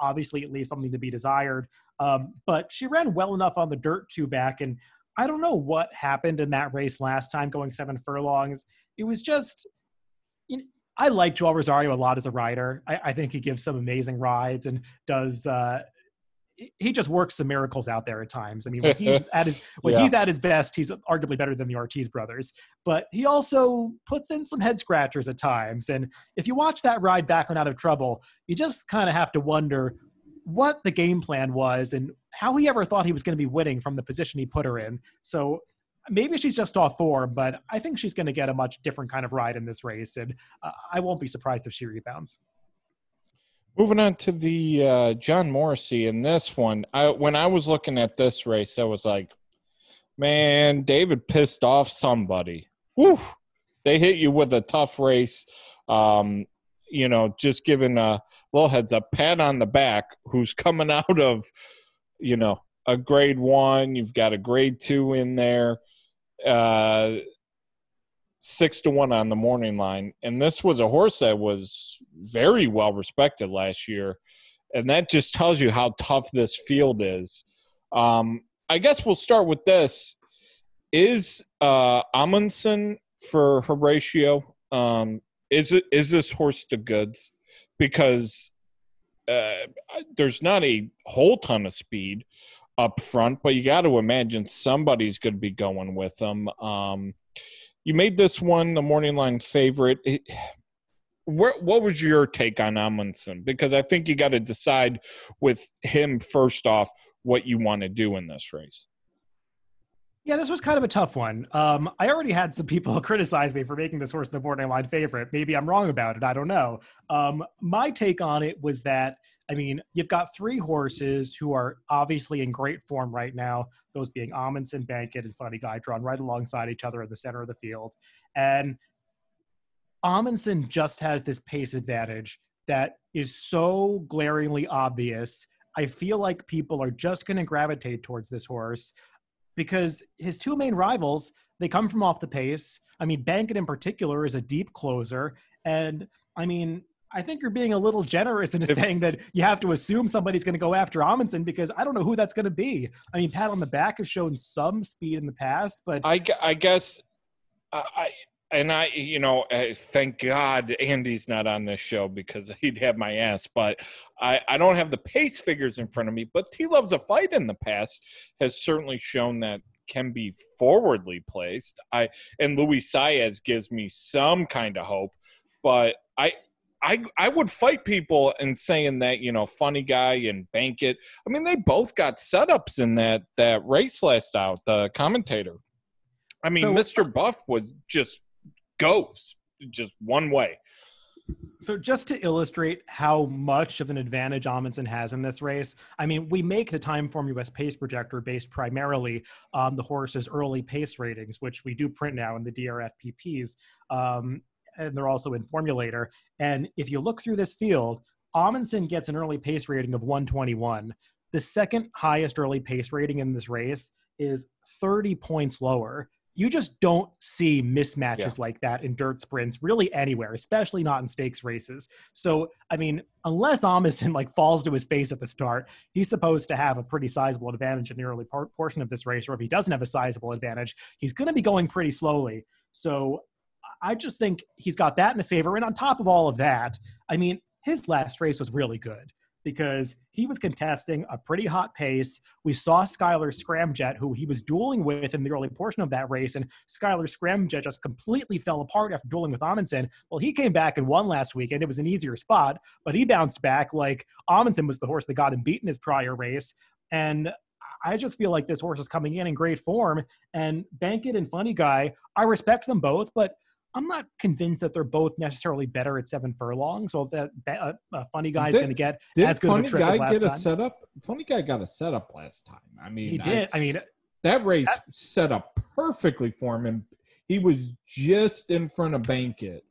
obviously it leaves something to be desired. Um, but she ran well enough on the dirt two back, and I don't know what happened in that race last time, going seven furlongs. It was just, you know, I like Joel Rosario a lot as a rider. I, I think he gives some amazing rides and does. Uh, he just works some miracles out there at times. I mean, when he's [laughs] at his when yeah. he's at his best, he's arguably better than the Ortiz brothers. But he also puts in some head scratchers at times. And if you watch that ride back on Out of Trouble, you just kind of have to wonder what the game plan was and how he ever thought he was going to be winning from the position he put her in. So maybe she's just off form, but I think she's going to get a much different kind of ride in this race, and uh, I won't be surprised if she rebounds. Moving on to the uh, John Morrissey in this one, I, when I was looking at this race, I was like, "Man, David pissed off somebody." Woo! They hit you with a tough race. Um, you know, just giving a little heads up, pat on the back, who's coming [laughs] out of, you know, a grade one. You've got a grade two in there, uh, six to one on the morning line. And this was a horse that was very well respected last year. And that just tells you how tough this field is. Um, I guess we'll start with this. Is uh, Amundsen for Horacio? um, is it is this horse the goods? Because uh, there's not a whole ton of speed up front, but you got to imagine somebody's going to be going with them. Um, you made this one the morning line favorite. It, where, what was your take on Amundsen? Because I think you got to decide with him first off what you want to do in this race. Yeah, this was kind of a tough one. Um, I already had some people [laughs] criticize me for making this horse the borderline favorite. Maybe I'm wrong about it. I don't know. Um, my take on it was that, I mean, you've got three horses who are obviously in great form right now, those being Amundsen, Bankit, and Funny Guy drawn right alongside each other in the center of the field. And Amundsen just has this pace advantage that is so glaringly obvious. I feel like people are just going to gravitate towards this horse because his two main rivals they come from off the pace. I mean, Bankit in particular is a deep closer, and I mean, I think you're being a little generous in saying that you have to assume somebody's going to go after Amundsen because I don't know who that's going to be. I mean, Pat on the back has shown some speed in the past, but I, I guess I and I, you know, uh, thank God Andy's not on this show because [laughs] he'd have my ass. But I, I don't have the pace figures in front of me. But He Loves a Fight in the past has certainly shown that can be forwardly placed. I and Luis Saez gives me some kind of hope. But I, I, I would fight people in saying that you know funny guy and Bankit. I mean, they both got setups in that that race last out. The commentator. I mean, so, Mr. Buff was just goes just one way. So just to illustrate how much of an advantage Amundsen has in this race, I mean, we make the Timeform US pace projector based primarily on the horse's early pace ratings, which we do print now in the DRFPPs, um, and they're also in Formulator. And if you look through this field, Amundsen gets an early pace rating of 121. The second highest early pace rating in this race is 30 points lower you just don't see mismatches yeah. like that in dirt sprints really anywhere, especially not in stakes races. So, I mean, unless Amundsen like falls to his face at the start, he's supposed to have a pretty sizable advantage in the early part, portion of this race. Or if he doesn't have a sizable advantage, he's going to be going pretty slowly. So, I just think he's got that in his favor. And on top of all of that, I mean, his last race was really good because he was contesting a pretty hot pace. We saw Skylar Scramjet, who he was dueling with in the early portion of that race, and Skylar Scramjet just completely fell apart after dueling with Amundsen. Well, he came back and won last weekend. It was an easier spot, but he bounced back like Amundsen was the horse that got him beat in his prior race. And I just feel like this horse is coming in in great form. And Bankit and Funny Guy, I respect them both, but I'm not convinced that they're both necessarily better at seven furlongs. So that uh, uh, funny guy is going to get did as good funny of a guy as last get a time. setup? Funny guy got a setup last time. I mean, he did. I, I mean, that race that, set up perfectly for him, and he was just in front of Bankit.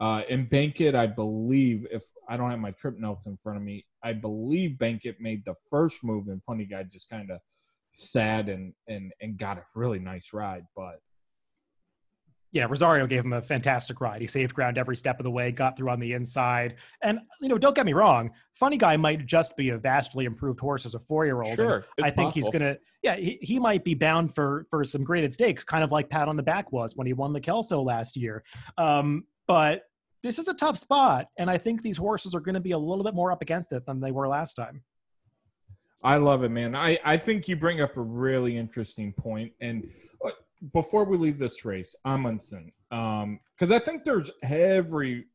Uh, and Bankit, I believe, if I don't have my trip notes in front of me, I believe Bankit made the first move, and Funny Guy just kind of sat and and and got a really nice ride. But yeah, Rosario gave him a fantastic ride. He saved ground every step of the way, got through on the inside. And, you know, don't get me wrong, Funny Guy might just be a vastly improved horse as a four year old. Sure. I think possible. he's going to, yeah, he, he might be bound for for some graded stakes, kind of like Pat on the back was when he won the Kelso last year. Um, but this is a tough spot. And I think these horses are going to be a little bit more up against it than they were last time. I love it, man. I, I think you bring up a really interesting point. And uh, before we leave this race, Amundsen, um, because I think there's every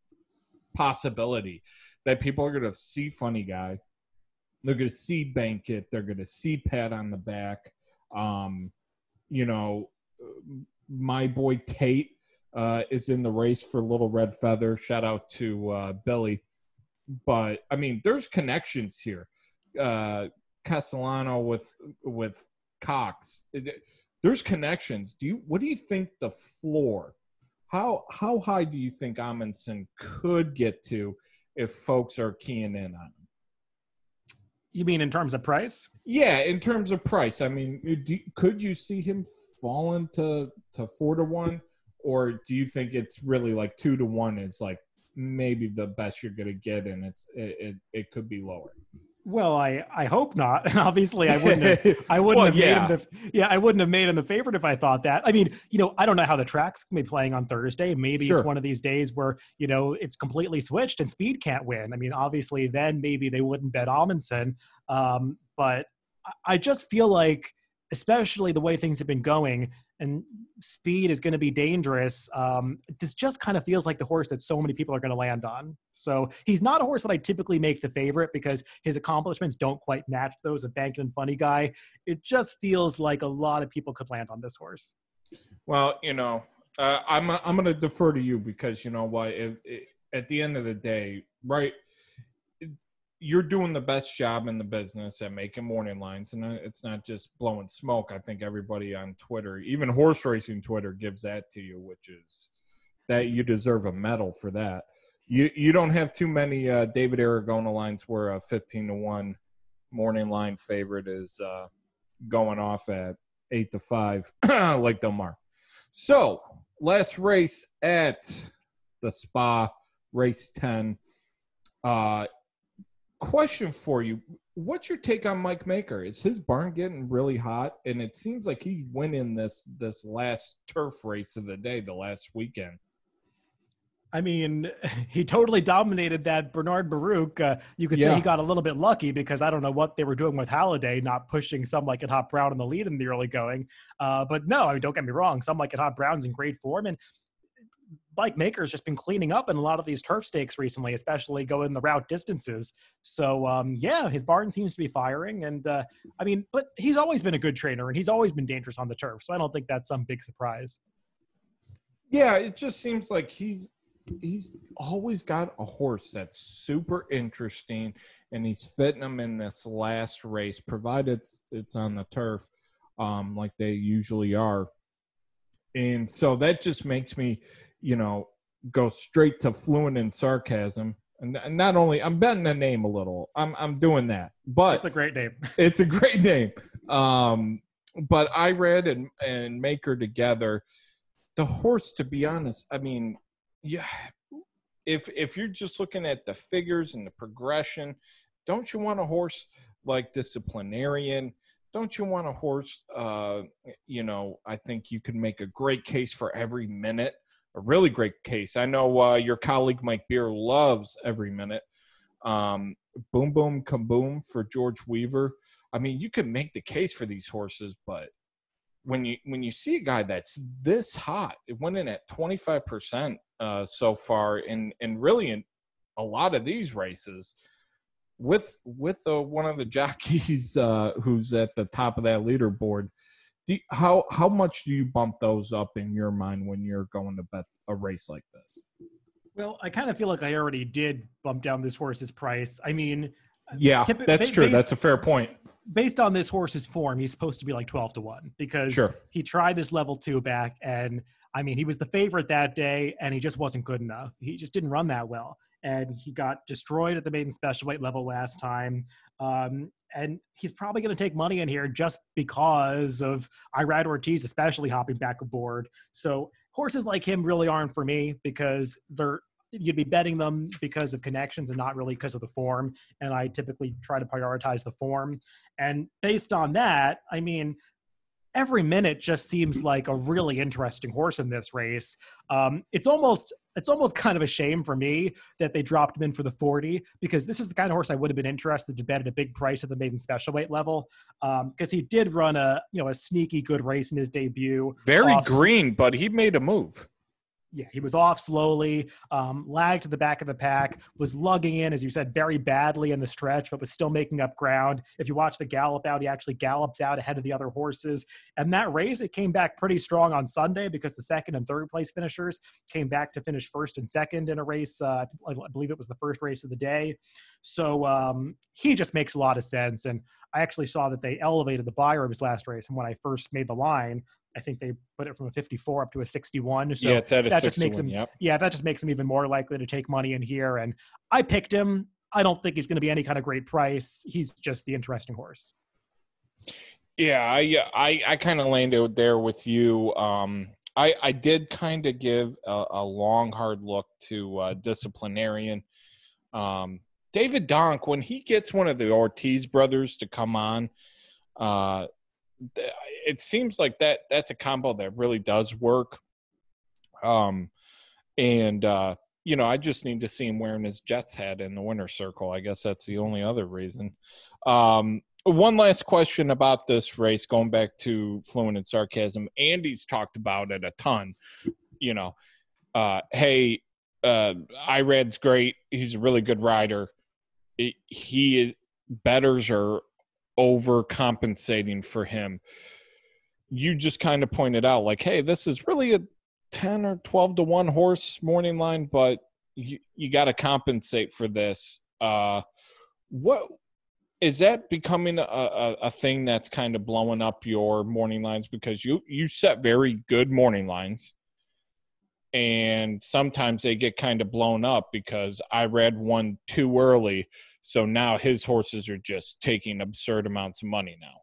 possibility that people are going to see Funny Guy, they're going to see Bankit, they're going to see Pat on the back. Um, you know, my boy Tate uh, is in the race for Little Red Feather. Shout out to uh, Billy. But I mean, there's connections here. Uh, Castellano with with Cox. It, there's connections. Do you what do you think the floor? How how high do you think Amundsen could get to if folks are keying in on him? You mean in terms of price? Yeah, in terms of price. I mean, do, could you see him falling to to four to one, or do you think it's really like two to one is like maybe the best you're going to get, and it's it, it, it could be lower? Well, I I hope not. And [laughs] obviously, I wouldn't have, [laughs] I wouldn't well, have yeah. made him the yeah I wouldn't have made him the favorite if I thought that. I mean, you know, I don't know how the track's gonna be playing on Thursday. Maybe sure. it's one of these days where you know it's completely switched and Speed can't win. I mean, obviously, then maybe they wouldn't bet Amundsen. Um, but I just feel like, especially the way things have been going, and speed is going to be dangerous. Um, this just kind of feels like the horse that so many people are going to land on. So he's not a horse that I typically make the favorite because his accomplishments don't quite match those of Bank and Funny Guy. It just feels like a lot of people could land on this horse. Well, you know, uh, I'm I'm going to defer to you because you know what? If, if, at the end of the day, right? You're doing the best job in the business at making morning lines and it's not just blowing smoke. I think everybody on twitter even horse racing twitter gives that to you which is that you deserve a medal for that. You you don't have too many uh, david aragona lines where a 15 to 1 morning line favorite is uh, going off at 8 to 5 [clears throat] like Del Mar. So last race at the spa race 10 uh question for you. What's your take on Mike Maker? Is his barn getting really hot? And it seems like he's winning this this last turf race of the day, the last weekend. I mean, [laughs] he totally dominated that Bernard Baruch. Uh, you could yeah. say he got a little bit lucky because I don't know what they were doing with Halliday, not pushing some like it Hot Brown in the lead in the early going. Uh, but no, I mean, don't get me wrong. Some like it Hot Brown's in great form, and Mike Maker's just been cleaning up in a lot of these turf stakes recently, especially going the route distances. So um, yeah, his barn seems to be firing, and uh, I mean, but he's always been a good trainer, and he's always been dangerous on the turf. So I don't think that's some big surprise. Yeah, it just seems like he's he's always got a horse that's super interesting, and he's fitting them in this last race, provided it's, it's on the turf, um, like they usually are. And so that just makes me, you know, go straight to fluent in sarcasm. And not only I'm betting the name a little, I'm I'm doing that, but it's a great name. [laughs] it's a great name. Um, but Irad and and Maker together, the horse. To be honest, I mean, yeah, if if you're just looking at the figures and the progression, don't you want a horse like Disciplinarian? Don't you want a horse? Uh, you know, I think you can make a great case for every minute a really great case. I know uh, your colleague Mike Beer loves every minute. Um, boom, boom, kaboom for George Weaver. I mean, you can make the case for these horses, but when you when you see a guy that's this hot, it went in at twenty five percent uh, so far, and and really in a lot of these races, with with uh, one of the jockeys [laughs] uh, who's at the top of that leaderboard, do, how how much do you bump those up in your mind when you're going to bet a race like this? Well, I kind of feel like I already did bump down this horse's price. I mean, yeah, that's true. Based, that's a fair point. Based on this horse's form, he's supposed to be like 12 to 1 because sure. he tried this level two back. And I mean, he was the favorite that day and he just wasn't good enough. He just didn't run that well. And he got destroyed at the maiden special weight level last time. Um, and he's probably going to take money in here just because of Irad Ortiz, especially hopping back aboard. So horses like him really aren't for me because they're you'd be betting them because of connections and not really because of the form. And I typically try to prioritize the form. And based on that, I mean, every minute just seems like a really interesting horse in this race. Um, it's almost it's almost kind of a shame for me that they dropped him in for the 40 because this is the kind of horse I would have been interested to bet at a big price at the maiden special weight level because um, he did run a you know a sneaky good race in his debut. Very green, but he made a move yeah, he was off slowly, um, lagged to the back of the pack, was lugging in, as you said, very badly in the stretch, but was still making up ground. If you watch the gallop out, he actually gallops out ahead of the other horses. And that race, it came back pretty strong on Sunday because the second and third place finishers came back to finish first and second in a race. Uh, I believe it was the first race of the day. So um, he just makes a lot of sense. And I actually saw that they elevated the Beyer of his last race. And when I first made the line, I think they put it from a 54 up to a 61. So yeah, that just makes him, yep. yeah, that just makes him even more likely to take money in here. And I picked him. I don't think he's going to be any kind of great price. He's just the interesting horse. Yeah, I I, I kind of landed there with you. Um, I I did kind of give a, a, long hard look to uh, disciplinarian. Um, David Donk when he gets one of the Ortiz brothers to come on. Uh, it seems like that that's a combo that really does work. Um, and uh, you know, I just need to see him wearing his Jets hat in the winner's circle. I guess that's the only other reason. Um, one last question about this race, going back to fluent and sarcasm. Andy's talked about it a ton. You know, uh, hey, uh, Irad's great. He's a really good rider. It, he is betters are overcompensating for him. You just kind of pointed out, like, hey, this is really a 10 or 12 to 1 horse morning line, but you, you got to compensate for this. Uh, what is that becoming a, a, a, thing that's kind of blowing up your morning lines because you you set very good morning lines and sometimes they get kind of blown up because Irad one too early so now his horses are just taking absurd amounts of money now.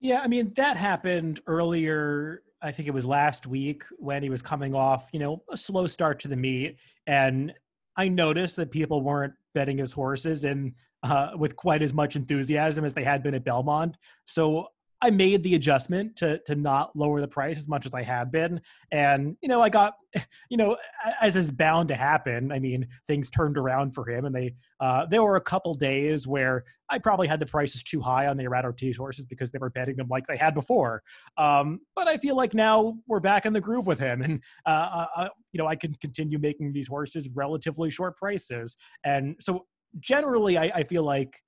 Yeah, I mean that happened earlier. I think it was last week when he was coming off, you know, a slow start to the meet, and I noticed that people weren't betting his horses and uh, with quite as much enthusiasm as they had been at Belmont. So I made the adjustment to to not lower the price as much as I had been, and you know I got, [laughs] you know, as is bound to happen. I mean, things turned around for him, and they uh, there were a couple days where I probably had the prices too high on the Irad Ortiz horses because they were betting them like they had before. Um, but I feel like now we're back in the groove with him, and uh, uh, uh you know I can continue making these horses relatively short prices, and so generally I, I feel like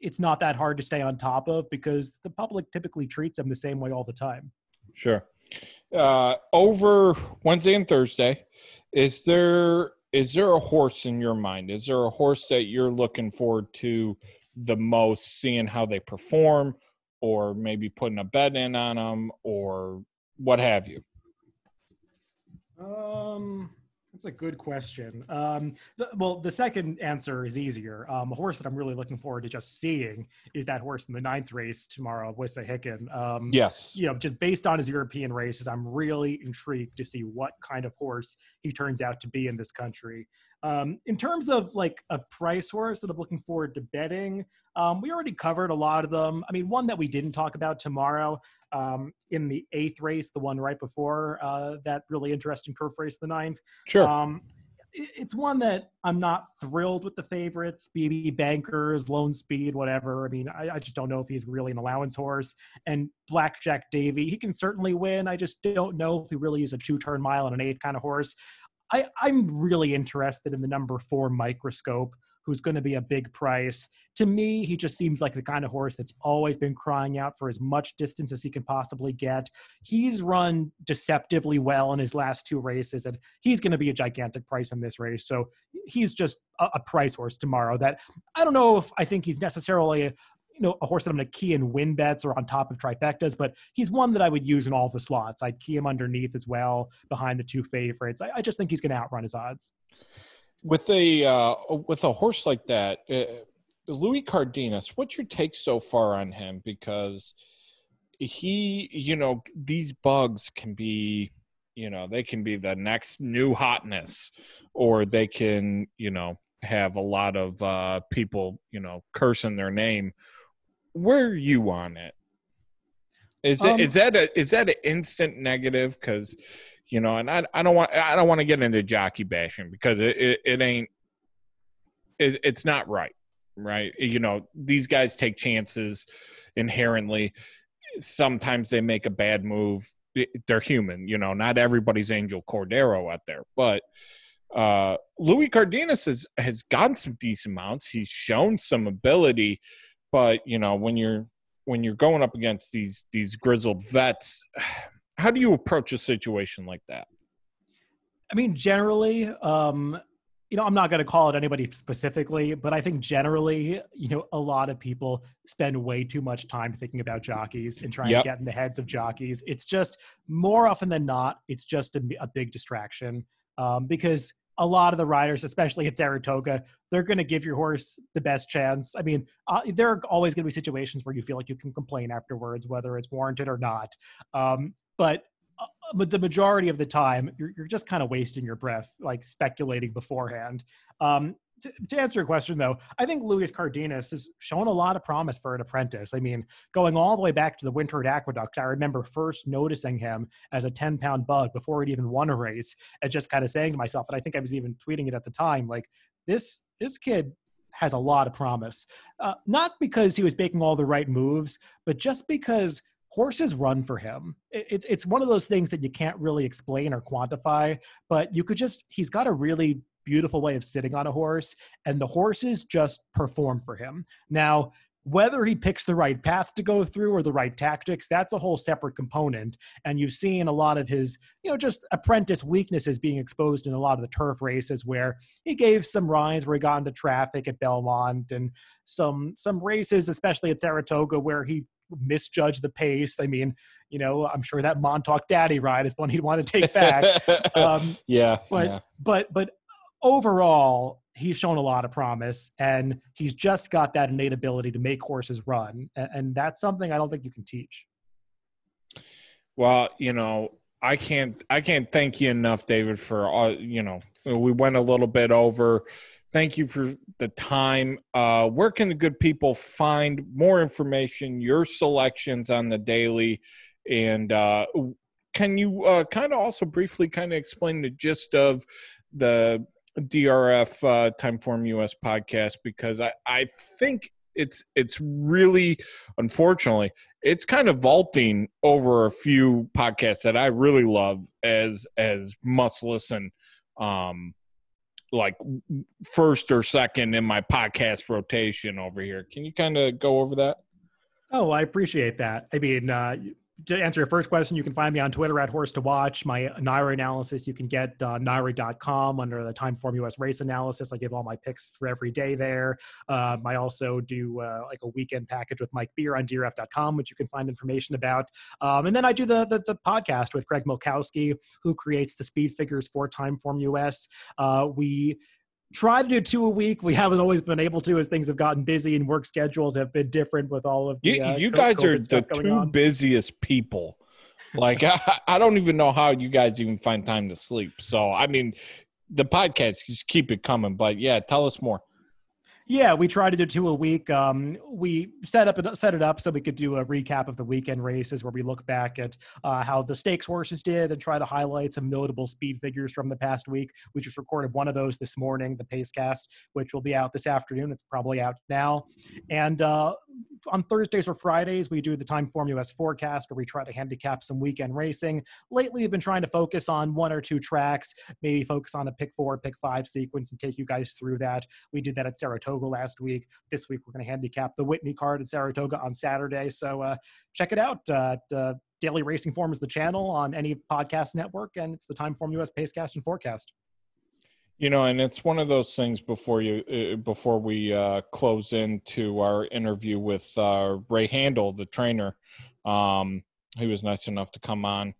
it's not that hard to stay on top of because the public typically treats them the same way all the time. Sure. Uh, over Wednesday and Thursday, Is there is there a horse in your mind? Is there a horse that you're looking forward to the most, seeing how they perform, or maybe putting a bet in on them, or what have you? Um, that's a good question. Um, the, well, the second answer is easier. Um, a horse that I'm really looking forward to just seeing is that horse in the ninth race tomorrow, Wissahickon. Um, yes. You know, just based on his European races, I'm really intrigued to see what kind of horse he turns out to be in this country. Um, in terms of like a price horse that I'm looking forward to betting, um, we already covered a lot of them. I mean, one that we didn't talk about tomorrow um, in the eighth race, the one right before uh, that really interesting turf race, the ninth. Sure. Um, it's one that I'm not thrilled with the favorites, BB Bankers, Lone Speed, whatever. I mean, I, I, just don't know if he's really an allowance horse. And Blackjack Davy, he can certainly win. I just don't know if he really is a two turn mile and an eighth kind of horse. I, I'm really interested in the number four microscope who's going to be a big price. To me, he just seems like the kind of horse that's always been crying out for as much distance as he can possibly get. He's run deceptively well in his last two races, and he's going to be a gigantic price in this race. So he's just a, a price horse tomorrow that I don't know if I think he's necessarily a, you know, a horse that I'm going to key in win bets or on top of trifectas, but he's one that I would use in all the slots. I'd key him underneath as well behind the two favorites. I, I just think he's going to outrun his odds with a uh, with a horse like that, uh, Louis Cardenas, what's your take so far on him? Because he, you know, these bugs can be, you know, they can be the next new hotness, or they can, you know, have a lot of uh, people, you know, cursing their name. Where are you on it? Is um, it is that a is that an instant negative? Because you know, and I, I don't want I don't want to get into jockey bashing because it it, it ain't it, it's not right, right? You know, these guys take chances inherently. Sometimes they make a bad move. They're human, you know. Not everybody's Angel Cordero out there, but uh, Louis Cardenas has has gotten some decent mounts. He's shown some ability, but you know when you're when you're going up against these these grizzled vets [sighs] how do you approach a situation like that? I mean, generally, um, you know, I'm not going to call it anybody specifically, but I think generally, you know, a lot of people spend way too much time thinking about jockeys and trying yep. to get in the heads of jockeys. It's just more often than not, it's just a, a big distraction um, because a lot of the riders, especially at Saratoga, they're going to give your horse the best chance. I mean, uh, there are always going to be situations where you feel like you can complain afterwards, whether it's warranted or not. Um, but uh, but the majority of the time you're, you're just kind of wasting your breath like speculating beforehand um, to, answer your question though i think luis cardenas has shown a lot of promise for an apprentice i mean going all the way back to the winter at aqueduct i remember first noticing him as a 10 pound bug before he'd even won a race and just kind of saying to myself and i think i was even tweeting it at the time like this this kid has a lot of promise uh, not because he was making all the right moves but just because horses run for him. It's it's one of those things that you can't really explain or quantify, but you could just he's got a really beautiful way of sitting on a horse and the horses just perform for him. Now, whether he picks the right path to go through or the right tactics, that's a whole separate component. And you've seen a lot of his, you know, just apprentice weaknesses being exposed in a lot of the turf races where he gave some rides where he got into traffic at Belmont and some some races, especially at Saratoga, where he misjudged the pace. I mean, you know, I'm sure that Montauk Daddy ride is one he'd want to take back. [laughs] um, yeah, but yeah. but but overall, he's shown a lot of promise, and he's just got that innate ability to make horses run, and, that's something I don't think you can teach. Well, you know, I can't I can't thank you enough, David, for all you know. We went a little bit over thank you for the time. Uh, where can the good people find more information, your selections on the daily, and uh, can you uh, kind of also briefly kind of explain the gist of the DRF uh, Timeform US podcast because I, I think it's it's really unfortunately it's kind of vaulting over a few podcasts that I really love as as must listen um like first or second in my podcast rotation over here. Can you kind of go over that? Oh, I appreciate that. I mean, uh, to answer your first question, you can find me on Twitter at Horse to Watch. My NYRA analysis you can get uh, NYRA.com under the Timeform US Race Analysis. I give all my picks for every day there. Um, I also do uh, like a weekend package with Mike Beer on DRF.com, which you can find information about. Um, and then I do the, the, the podcast with Greg Milkowski, who creates the speed figures for Timeform US. Uh, we try to do two a week. We haven't always been able to as things have gotten busy and work schedules have been different with all of the. You, uh, you guys COVID are the two on. busiest people. Like [laughs] I, I don't even know how you guys even find time to sleep. So I mean, the podcast just keep it coming. But yeah, tell us more. Yeah, we try to do two a week. Um, we set up set it up so we could do a recap of the weekend races where we look back at uh, how the stakes horses did and try to highlight some notable speed figures from the past week. We just recorded one of those this morning, the Pacecast, which will be out this afternoon. It's probably out now. And uh, on Thursdays or Fridays, we do the Timeform US forecast where we try to handicap some weekend racing. Lately, we've been trying to focus on one or two tracks, maybe focus on a pick four, pick five sequence and take you guys through that. We did that at Saratoga last week. This week, we're going to handicap the Whitney card at Saratoga on Saturday. So uh, check it out. Uh, at, uh, Daily Racing Form is the channel on any podcast network, and it's the Timeform US Pacecast and Forecast. You know, and it's one of those things before you uh, before we uh, close into our interview with uh, Ray Handal, the trainer, um, who was nice enough to come on.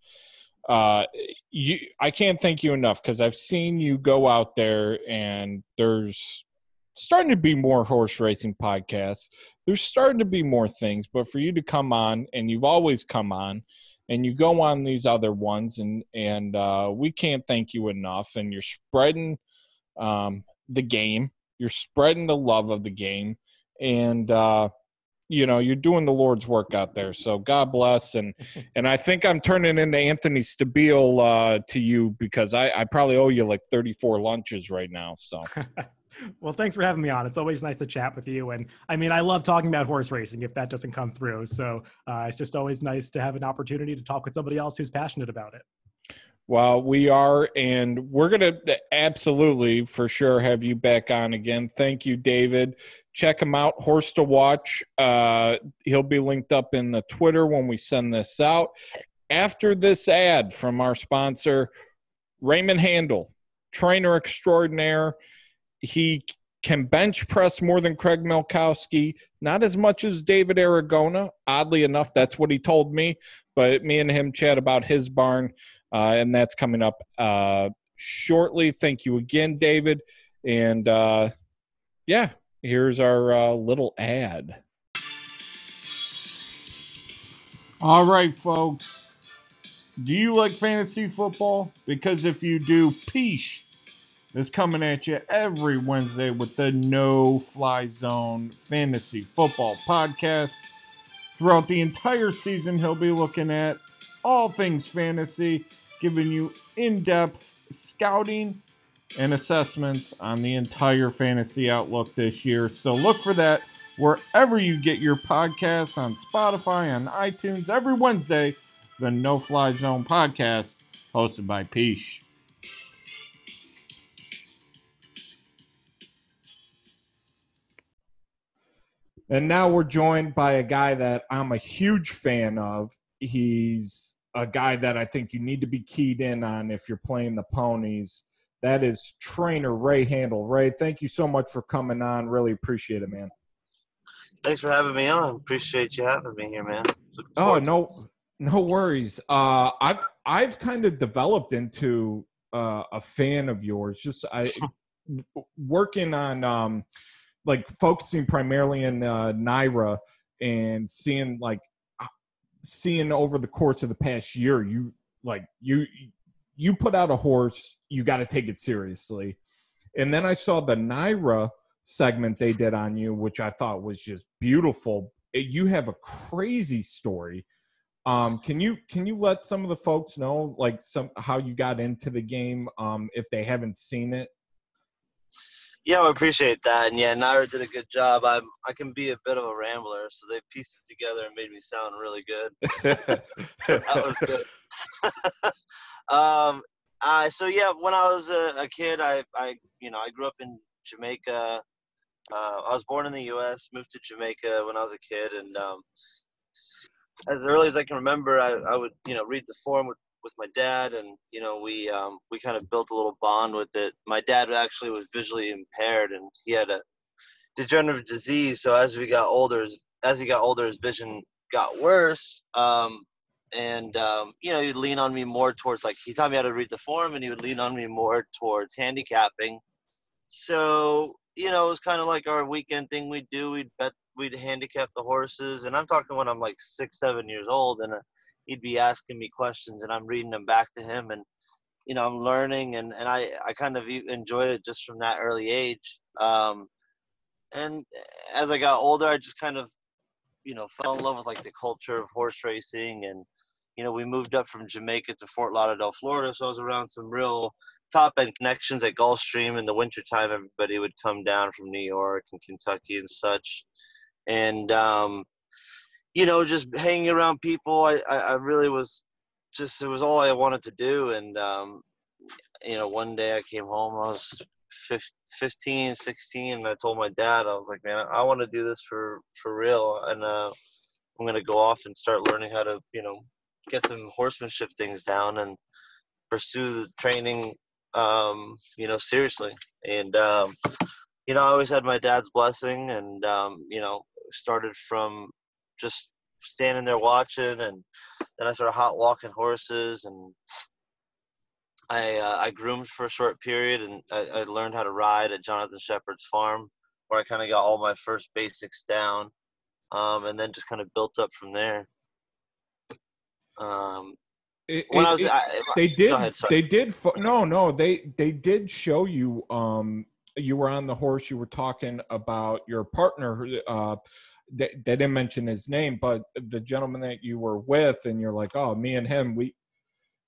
Uh, you, I can't thank you enough because I've seen you go out there, and there's starting to be more horse racing podcasts. There's starting to be more things, but for you to come on, and you've always come on, and you go on these other ones, and and uh, we can't thank you enough. And you're spreading um, the game. You're spreading the love of the game, and uh, you know you're doing the Lord's work out there. So God bless, and [laughs] and I think I'm turning into Anthony Stabile uh, to you because I, I probably owe you like 34 lunches right now. So [laughs] well, thanks for having me on. It's always nice to chat with you. And I mean, I love talking about horse racing if that doesn't come through. So uh, it's just always nice to have an opportunity to talk with somebody else who's passionate about it. Well, we are, and we're going to absolutely for sure have you back on again. Thank you, David. Check him out, Horse to Watch. Uh, he'll be linked up in the Twitter when we send this out. After this ad from our sponsor, Raymond Handal, trainer extraordinaire. He can bench press more than Craig Milkowski, not as much as David Aragona. Oddly enough, that's what he told me. But me and him chat about his barn uh, and that's coming up uh, shortly. Thank you again, David. And uh, yeah, here's our uh, little ad. All right, folks. Do you like fantasy football? Because if you do, Piesch is coming at you every Wednesday with the No Fly Zone Fantasy Football Podcast. Throughout the entire season, he'll be looking at all things fantasy, giving you in depth scouting and assessments on the entire fantasy outlook this year. So look for that wherever you get your podcasts on Spotify, on iTunes, every Wednesday. The No Fly Zone podcast, hosted by Piesch. And now we're joined by a guy that I'm a huge fan of. He's a guy that I think you need to be keyed in on if you're playing the ponies. That is trainer Ray Handal. Ray, thank you so much for coming on. Really appreciate it, man. Thanks for having me on. Appreciate you having me here, man. Oh no, no worries. Uh, I've I've kind of developed into uh, a fan of yours. Just I [laughs] working on um, like focusing primarily in uh, NYRA and seeing like uh, seeing over the course of the past year, you like you you put out a horse, you got to take it seriously. And then I saw the NYRA segment they did on you, which I thought was just beautiful. It- You have a crazy story. Um, can you can you let some of the folks know like some how you got into the game um, if they haven't seen it? Yeah, I appreciate that. And yeah, NYRA did a good job. I'm I can be a bit of a rambler, so they pieced it together and made me sound really good. [laughs] That was good. [laughs] um, uh, so yeah, when I was a, a kid, I, I, you know, I grew up in Jamaica. Uh, I was born in the U.S., moved to Jamaica when I was a kid, and um, as early as I can remember, I, I would you know read the form with, with my dad, and you know we um, we kind of built a little bond with it. My dad actually was visually impaired, and he had a degenerative disease. So as we got older, as he got older, his vision got worse. Um, and um, you know, he'd lean on me more towards like he taught me how to read the form, and he would lean on me more towards handicapping. So you know, it was kind of like our weekend thing we'd do. We'd bet, we'd handicap the horses, and I'm talking when I'm like six, seven years old, and uh, he'd be asking me questions, and I'm reading them back to him, and you know, I'm learning, and and I I kind of enjoyed it just from that early age. Um, and as I got older, I just kind of, you know, fell in love with like the culture of horse racing, and you know, we moved up from Jamaica to Fort Lauderdale, Florida, so I was around some real top end connections at Gulfstream in the wintertime. Everybody would come down from New York and Kentucky and such. And, um, you know, just hanging around people, I, I, I, really was just, it was all I wanted to do. And, um, you know, one day I came home, I was 15, 16, and I told my dad, I was like, man, I want to do this for, for real. And, uh, I'm going to go off and start learning how to, you know, get some horsemanship things down and pursue the training um, you know, seriously. And, um, you know, I always had my dad's blessing and, um, you know, started from just standing there watching and then I started hot walking horses and I, uh, I groomed for a short period and I, I learned how to ride at Jonathan Sheppard's farm where I kind of got all my first basics down. Um, and then just kind of built up from there. Um, it, when it, I was, it, I, they did. Ahead, they did. No, no. They they did show you. Um, you were on the horse. You were talking about your partner. Uh, they, they didn't mention his name, but the gentleman that you were with, and you're like, oh, me and him, we,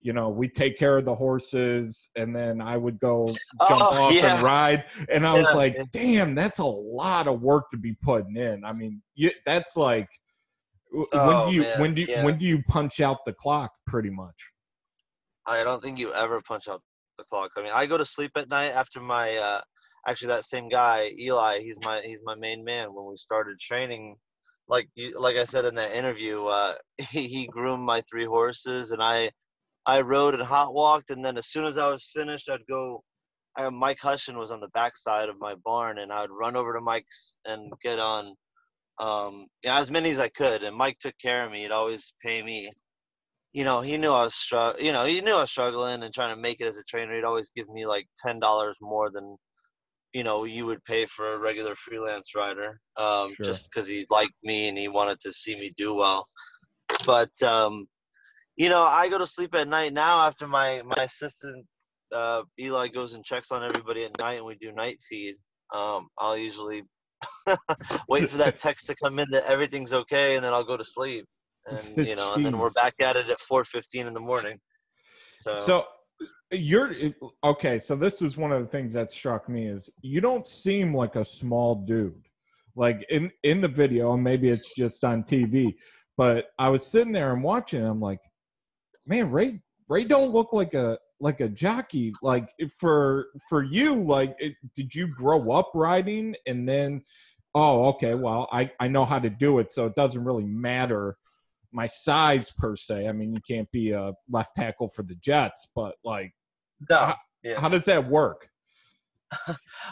you know, we take care of the horses, and then I would go jump oh, off yeah. and ride, and I was yeah. like, damn, that's a lot of work to be putting in. I mean, you, that's like when oh, do you man, when do you, yeah. when do you punch out the clock? Pretty much. I don't think you ever punch out the clock. I mean, I go to sleep at night after my. Uh, actually, that same guy, Eli, he's my he's my main man. When we started training, like you, like I said in that interview, uh, [laughs] he, he groomed my three horses, and I I rode and hot walked, and then as soon as I was finished, I'd go. I, Mike Hushion was on the back side of my barn, and I would run over to Mike's and get on um, yeah, as many as I could. And Mike took care of me. He'd always pay me. You know, he knew I was str- You know, he knew I was struggling and trying to make it as a trainer. He'd always give me like ten dollars more than, you know, you would pay for a regular freelance rider. Um, sure. Just because he liked me and he wanted to see me do well. But um, you know, I go to sleep at night now after my my assistant uh, Eli goes and checks on everybody at night, and we do night feed. Um, I'll usually [laughs] wait for that text to come in that everything's okay, and then I'll go to sleep. [laughs] And you know, and then we're back at it at 4:15 in the morning. So, so you're okay. So this is one of the things that struck me is you don't seem like a small dude. Like in in the video, and maybe it's just on TV, but I was sitting there and watching. And I'm like, man, Ray Ray don't look like a like a jockey like for for you like it, did you grow up riding and then oh okay well i i know how to do it so it doesn't really matter my size per se i mean you can't be a left tackle for the jets but like no, how, yeah. how does that work [laughs]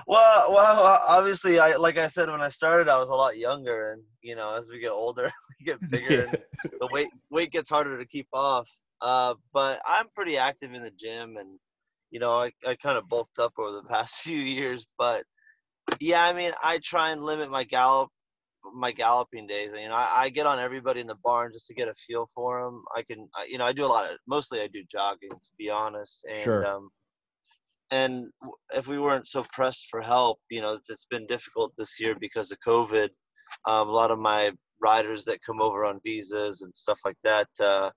well well obviously i like i said when i started i was a lot younger and you know as we get older [laughs] we get [laughs] bigger and the weight weight gets harder to keep off uh, but I'm pretty active in the gym, and you know, I, I kind of bulked up over the past few years. But yeah, I mean, I try and limit my gallop, my galloping days. You know, I, I get on everybody in the barn just to get a feel for them. I can, you know, I do a lot of mostly I do jogging to be honest, and sure. um, and if we weren't so pressed for help, you know, it's, it's been difficult this year because of COVID. Um, a lot of my riders that come over on visas and stuff like that. Uh,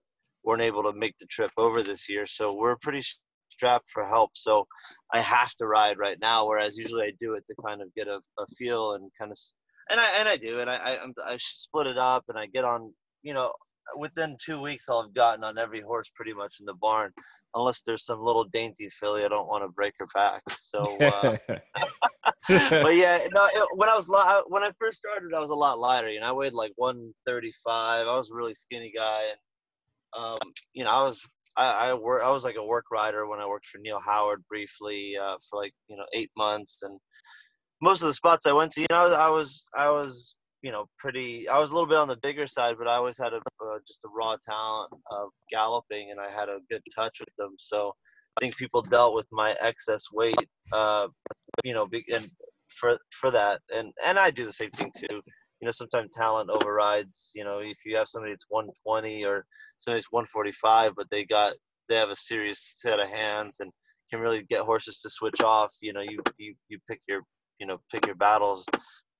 weren't able to make the trip over this year. So we're pretty strapped for help. So I have to ride right now, whereas usually I do it to kind of get a, a feel and kind of, and I and I do, and I, I I split it up and I get on. You know, within two weeks I'll have gotten on every horse pretty much in the barn, unless there's some little dainty filly I don't want to break her back. So, uh, [laughs] but yeah, no. It, when I was li- when I first started, I was a lot lighter. You know, I weighed like 135. I was a really skinny guy, and um, you know, I was I I, work, I was like a work rider when I worked for Neil Howard briefly uh, for like you know eight months, and most of the spots I went to, you know, I was I was, I was you know, pretty. I was a little bit on the bigger side, but I always had a uh, just a raw talent of galloping, and I had a good touch with them. So I think people dealt with my excess weight, uh, you know, and for for that, and and I do the same thing too. You know, sometimes talent overrides. You know, if you have somebody that's 120 or somebody's 145, but they got they have a serious set of hands and can really get horses to switch off. You know, you you you pick your you know pick your battles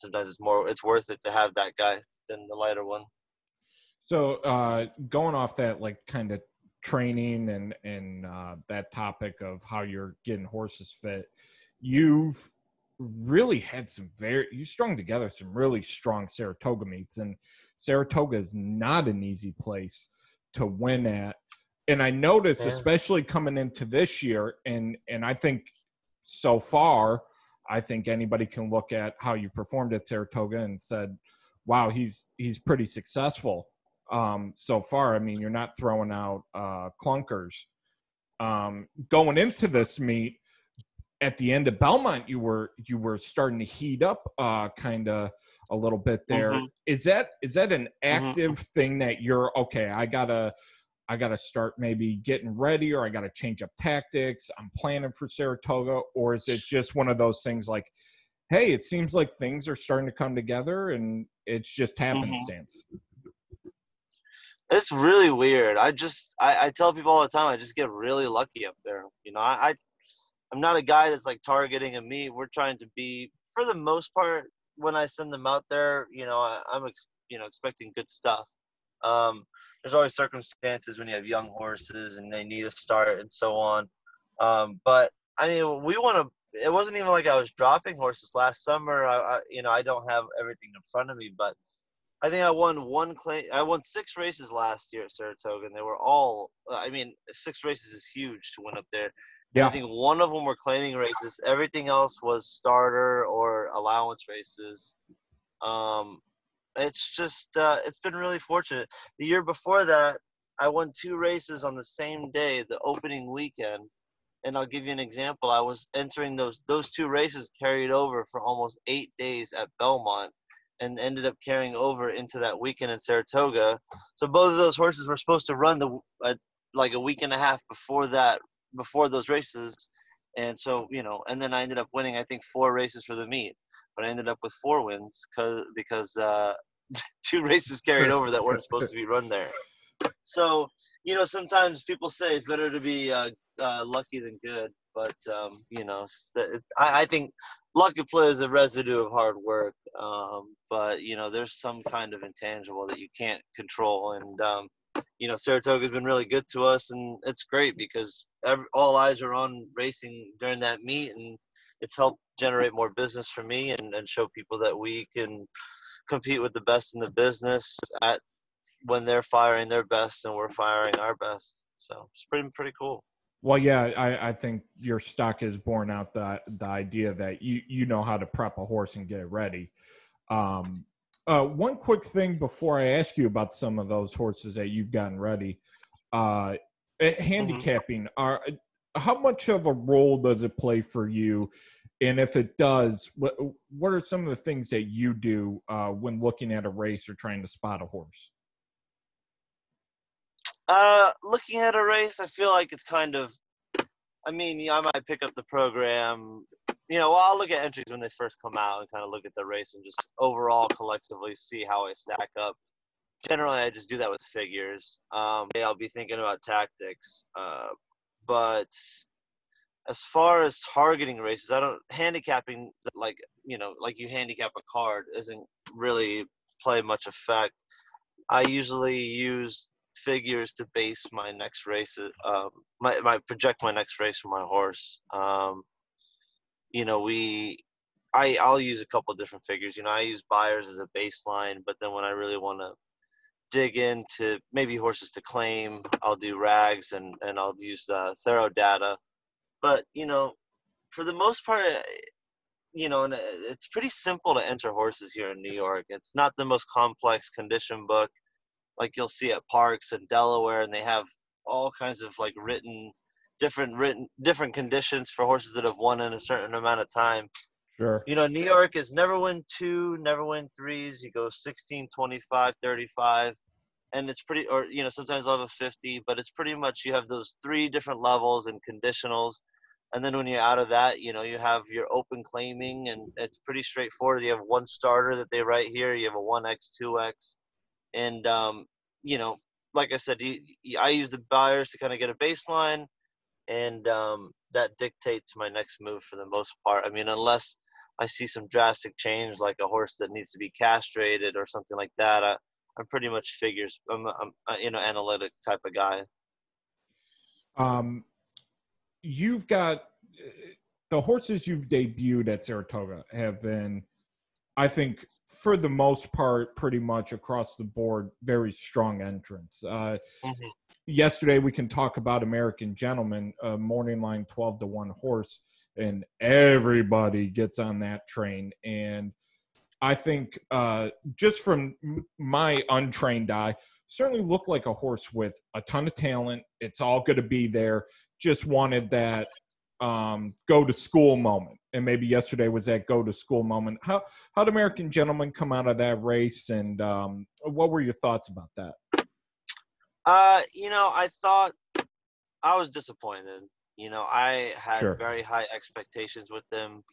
sometimes it's more it's worth it to have that guy than the lighter one. So uh, going off that like kind of training and and uh, that topic of how you're getting horses fit, you've really had some very you strung together some really strong Saratoga meets, and Saratoga is not an easy place to win at. And I noticed, yeah. especially coming into this year, and and I think so far I think anybody can look at how you performed at Saratoga and said, "Wow, he's he's pretty successful um, so far." I mean, you're not throwing out uh, clunkers. Um, going into this meet, at the end of Belmont, you were you were starting to heat up, uh, kind of a little bit there. Mm-hmm. Is that is that an mm-hmm. active mm-hmm. thing that you're okay? I gotta I got to start maybe getting ready or I got to change up tactics. I'm planning for Saratoga. Or is it just one of those things like, hey, it seems like things are starting to come together and it's just mm-hmm. happenstance? It's really weird. I just, I, I, tell people all the time, I just get really lucky up there. You know, I, I, I'm not a guy that's like targeting a meet. We're trying to be, for the most part, when I send them out there, you know, I, I'm, ex, you know, expecting good stuff. Um, there's always circumstances when you have young horses and they need a start and so on. Um, but I mean, we want to. It wasn't even like I was dropping horses last summer. I, I, you know, I don't have everything in front of me, but I think I won one claim. I won six races last year at Saratoga, and they were all. I mean, six races is huge to win up there. Yeah. I think one of them were claiming races. Everything else was starter or allowance races. Um, it's just uh, it's been really fortunate. The year before that, I won two races on the same day, the opening weekend. And I'll give you an example. I was entering those those two races carried over for almost eight days at Belmont, and ended up carrying over into that weekend in Saratoga. So both of those horses were supposed to run the uh, like a week and a half before that, before those races. And so you know, and then I ended up winning I think four races for the meet but I ended up with four wins because because uh, [laughs] two races carried over that weren't supposed to be run there. So you know, sometimes people say it's better to be uh, uh, lucky than good, but um, you know, I, I think luck plays a residue of hard work. Um, but you know, there's some kind of intangible that you can't control, and um, you know, Saratoga's been really good to us, and it's great because every, all eyes are on racing during that meet, and it's helped generate more business for me and, and show people that we can compete with the best in the business at when they're firing their best and we're firing our best. So it's pretty pretty cool. Well, yeah, I, I think your stock is borne out the the idea that you you know how to prep a horse and get it ready. Um, uh, one quick thing before I ask you about some of those horses that you've gotten ready, uh, eh, mm-hmm. handicapping mm-hmm. are how much of a role does it play for you and if it does, what what are some of the things that you do uh, when looking at a race or trying to spot a horse? Uh, looking at a race, I feel like it's kind of. I mean, I might pick up the program. You know, I'll look at entries when they first come out and kind of look at the race and just overall collectively see how I stack up. Generally, I just do that with figures. Um, I'll be thinking about tactics, uh, but as far as targeting races, I don't handicapping like you know like you handicap a card isn't really play much effect. I usually use figures to base my next race, um, my my project my next race for my horse. Um, you know, we, I I'll use a couple different figures. You know, I use Beyers as a baseline, but then when I really want to dig into maybe horses to claim. I'll do rags and and I'll use uh, thorough data. But you know, for the most part, eh, you know, and uh, it's pretty simple to enter horses here in New York. It's not the most complex condition book like you'll see at Parx in Delaware, and they have all kinds of like written different written different conditions for horses that have won in a certain amount of time. Sure. You know, New York is never win two, never win threes. You go 16, 25, 35. And it's pretty, or, you know, sometimes I'll have a 50, but it's pretty much you have those three different levels and conditionals. And then when you're out of that, you know, you have your open claiming, and it's pretty straightforward. You have one starter that they write here, you have a 1X, 2X. And, um, you know, like I said, you, I use the Beyers to kind of get a baseline, and um, that dictates my next move for the most part. I mean, unless I see some drastic change, like a horse that needs to be castrated or something like that, I, I'm pretty much figures. I'm, I'm a, you know analytic type of guy. Um, you've got the horses you've debuted at Saratoga have been, I think, for the most part, pretty much across the board, very strong entrance. Uh, mm-hmm. Yesterday, we can talk about American Gentleman, a morning line 12 to 1 horse, and everybody gets on that train. And I think, uh, just from my untrained eye, certainly looked like a horse with a ton of talent. It's all going to be there. Just wanted that um, go to school moment, and maybe yesterday was that go to school moment. How how did American Gentleman come out of that race, and um, what were your thoughts about that? Uh, you know, I thought I was disappointed. You know, I had Sure. very high expectations with him.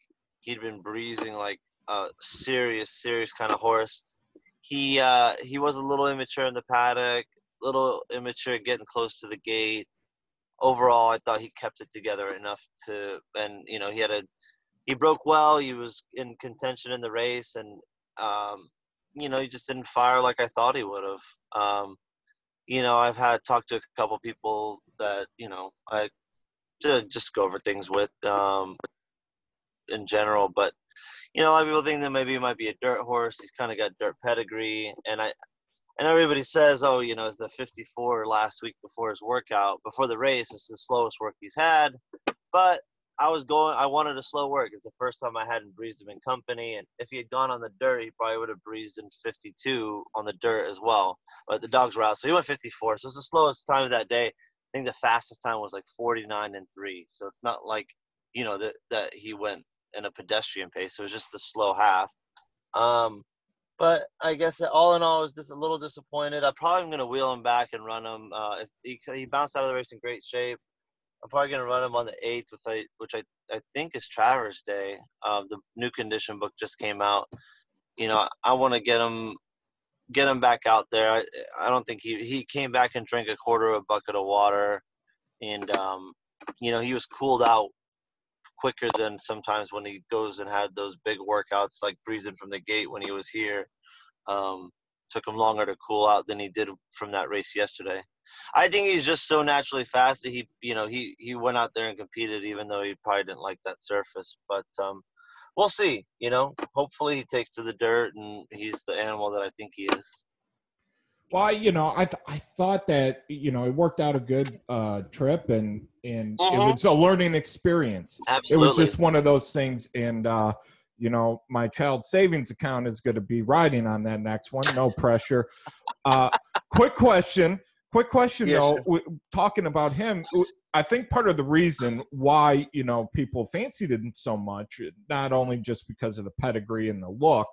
He'd been breezing like a serious, serious kind of horse. He uh, he was a little immature in the paddock, little immature getting close to the gate. Overall, I thought he kept it together enough to, and you know, he had a, he broke well. He was in contention in the race, and um, you know, he just didn't fire like I thought he would have. Um, you know, I've had talked to a couple people that you know I to just go over things with um, in general. But you know, a lot of people think that maybe he might be a dirt horse. He's kind of got dirt pedigree, and I and everybody says, oh, you know, it's the 54 last week before his workout, before the race. It's the slowest work he's had. But I was going. I wanted a slow work. It's the first time I hadn't breezed him in company, and if he had gone on the dirt, he probably would have breezed in 52 on the dirt as well. But the dogs were out, so he went 54. So it's the slowest time of that day. I think the fastest time was like 49 and three. So it's not like you know that that he went in a pedestrian pace. It was just the slow half. Um, but I guess all in all, I was just a little disappointed. I probably am gonna wheel him back and run him. Uh, if he, he bounced out of the race in great shape. I'm probably gonna run him on the eighth, with I, which I, I think is Travers Day. Um, the new condition book just came out. You know, I want to get him, get him back out there. I, I don't think he he came back and drank a quarter of a bucket of water, and um, you know he was cooled out quicker than sometimes when he goes and had those big workouts like breezing from the gate when he was here. Um, took him longer to cool out than he did from that race yesterday. I think he's just so naturally fast that he, you know, he he went out there and competed, even though he probably didn't like that surface. But um, we'll see. You know, hopefully he takes to the dirt and he's the animal that I think he is. Well, I, you know, I th- I thought that you know it worked out a good uh, trip and and it Mhm. was a learning experience. Absolutely. It was just one of those things, and uh, you know, my child savings account is going to be riding on that next one. No pressure. Uh, quick question. Quick question Yeah, though. w- talking about him, w- I think part of the reason why you know people fancied him so much, not only just because of the pedigree and the look,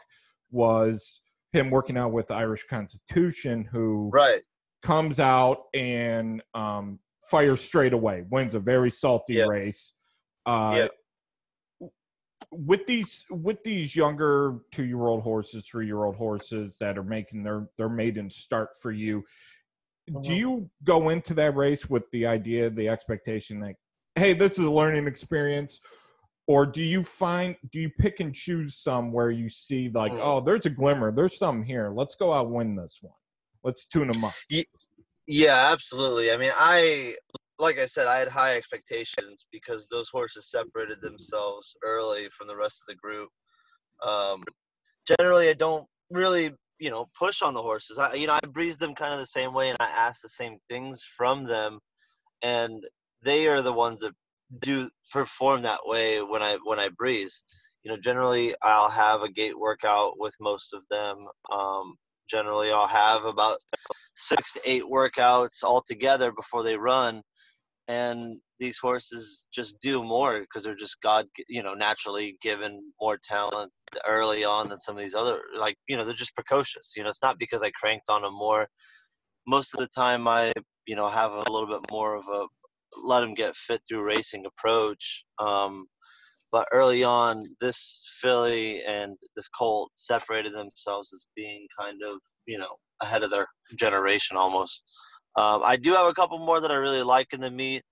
was him working out with Irish Constitution, who right. comes out and um, fires straight away, wins a very salty Yeah. race. Uh, With these with these younger two year old horses, three year old horses that are making their their maiden start for you, do Mhm. you go into that race with the idea, the expectation that, hey, this is a learning experience? Or do you find do you pick and choose some where you see like, Mm. oh, there's a glimmer, there's some here. Let's go out and win this one. Let's tune them up. Yeah, absolutely. I mean, I like I said, I had high expectations because those horses separated themselves early from the rest of the group. Um, generally, I don't really you know push on the horses. I you know I breeze them kind of the same way, and I ask the same things from them, and they are the ones that do perform that way when I when I breeze. You know, generally I'll have a gate workout with most of them. Um, generally, I'll have about six to eight workouts all together before they run, and these horses just do more because they're just God, you know, naturally given more talent early on than some of these other. Like, you know, they're just precocious. You know, it's not because I cranked on them more. Most of the time, I, you know, have a little bit more of a let them get fit through racing approach. Um, but early on, this filly and this colt separated themselves as being kind of, you know, ahead of their generation almost. Um, I do have a couple more that I really like in the meet.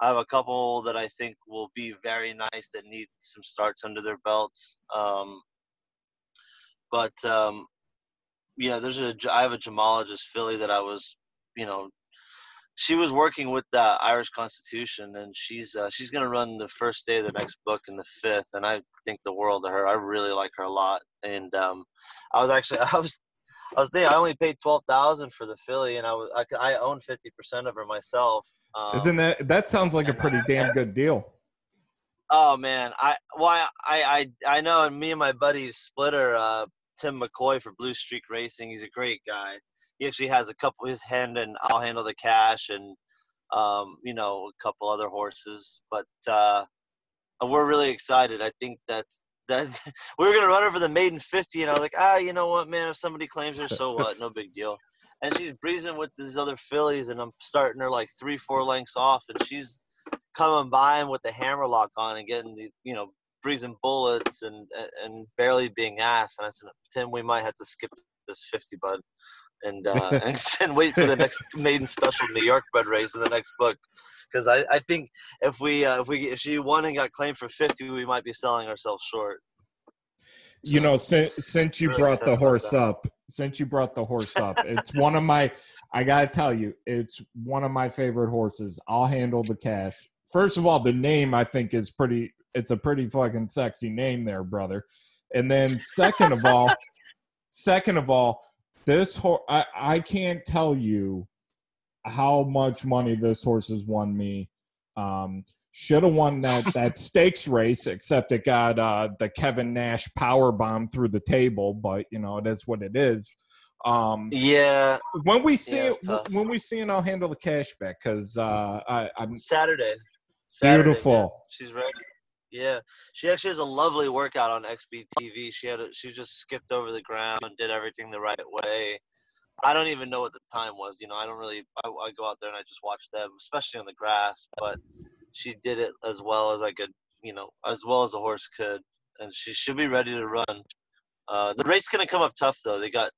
I have a couple that I think will be very nice that need some starts under their belts. Um, but um, you know, there's a I have a gemologist filly that I was, you know, she was working with the Irish Constitution, and she's uh, she's gonna run the first day of the next book in the fifth, and I think the world of her. I really like her a lot, and um, I was actually [laughs] I was I was thinking I only paid twelve thousand for the filly, and I was I, I own fifty percent of her myself. Um, Isn't that that sounds like a pretty damn good deal? Oh man, I why I I I know, and me and my buddy Splitter, uh, Tim McCoy for Blue Streak Racing. He's a great guy. He actually has a couple his hand, and I'll handle the cash, and um, you know a couple other horses. But uh, we're really excited. I think that that [laughs] we were gonna run her for the maiden 50 and i was like ah you know what man if somebody claims her so what no big deal [laughs] and she's breezing with these other fillies and i'm starting her like three four lengths off and she's coming by him with the hammer lock on and getting the you know breezing bullets and and barely being asked and i said tim we might have to skip this 50 bud and uh [laughs] and, and wait for the next maiden special new york bred race in the next book. Because I, I think if we uh, if we if she won and got claimed for 50 we might be selling ourselves short. You know since since you really brought the horse up since you brought the horse up it's one of my i gotta tell you it's one of my favorite horses. I'll handle the cash. First of all the name i think is pretty it's a pretty fucking sexy name there brother. And then second of all [laughs] second of all this horse I, I can't tell you how much money this horse has won me. Um, should have won that [laughs] that stakes race, except it got uh, the Kevin Nash power bomb through the table. But you know, it is what it is. Um, yeah. When we see yeah, it, when we see it, I'll handle the cash back because uh, I, I'm Saturday. Saturday beautiful. Man. She's ready. Yeah, she actually has a lovely workout on XBTV. She had a, she just skipped over the ground, did everything the right way. I don't even know what the time was. You know, I don't really. I, I go out there and I just watch them, especially on the grass. But she did it as well as I could. You know, as well as a horse could, and she should be ready to run. Uh, the race gonna come up tough though. They got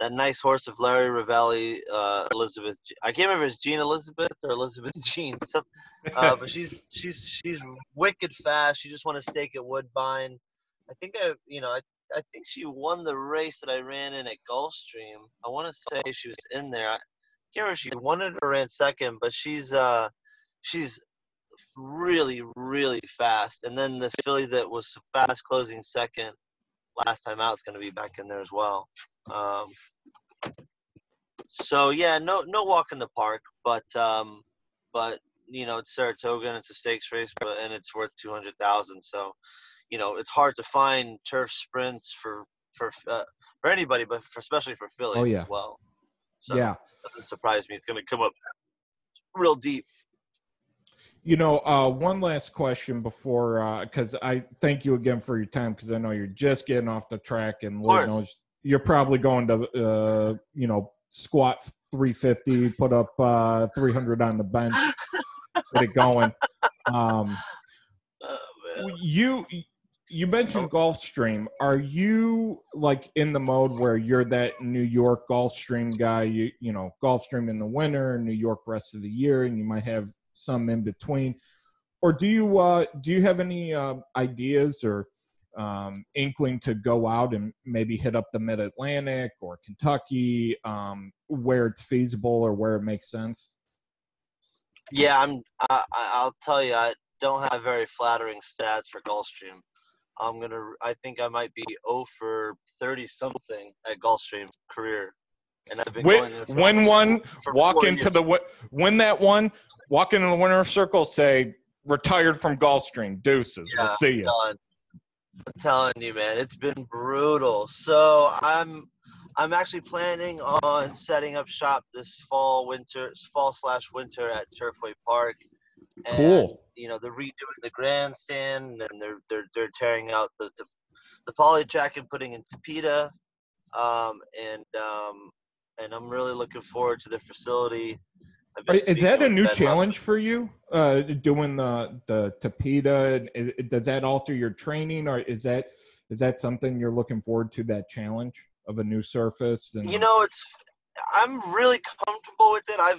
that nice horse of Larry Rivelli, uh, Elizabeth. I can't remember if it's Jean Elizabeth or Elizabeth [laughs] Jean. Some, uh, but she's [laughs] she's she's wicked fast. She just won a stake at Woodbine. I think I, you know, I I think she won the race that I ran in at Gulfstream. I want to say she was in there. I can't remember if she won it or ran second, but she's uh she's really really fast. And then the filly that was fast closing second last time out is going to be back in there as well. Um, so yeah, no no walk in the park, but um, but you know it's Saratoga and it's a stakes race, but and it's worth two hundred thousand. So you know it's hard to find turf sprints for for uh, for anybody, but for, especially for fillies oh, yeah. as well. So yeah, doesn't surprise me. It's going to come up real deep. You know, uh, one last question before, because uh, I thank you again for your time, because I know you're just getting off the track, and Lord knows you're probably going to, uh, you know, squat 350, put up uh, 300 on the bench, [laughs] get it going. Um, oh, you you mentioned Gulfstream. Are you like in the mode where you're that New York Gulfstream guy? You you know Gulfstream in the winter, New York rest of the year, and you might have some in between. Or do you uh, do you have any uh, ideas or um, inkling to go out and maybe hit up the Mid Atlantic or Kentucky, um, where it's feasible or where it makes sense? Yeah, I'm. I, I'll tell you, I don't have very flattering stats for Gulfstream. I'm gonna. I think I might be 0 for 30 something at Gulfstream career, and I've been Win, going there for win almost one, walk into years. the wi- win that one, walk into the winner's circle, say retired from Gulfstream, deuces. we'll see you. done. I'm telling you, man, it's been brutal. So I'm I'm actually planning on setting up shop this fall, winter, fall slash winter at Turfway Park. And, Cool. You know, they're redoing the grandstand, and they're they're they're tearing out the the, the poly track and putting in Tapeta. Um, and um, and I'm really looking forward to the facility. Is that a new challenge for you? Uh, doing the the tapeta, is, does that alter your training, or is that is that something you're looking forward to? That challenge of a new surface, and you know it's i'm really comfortable with it i've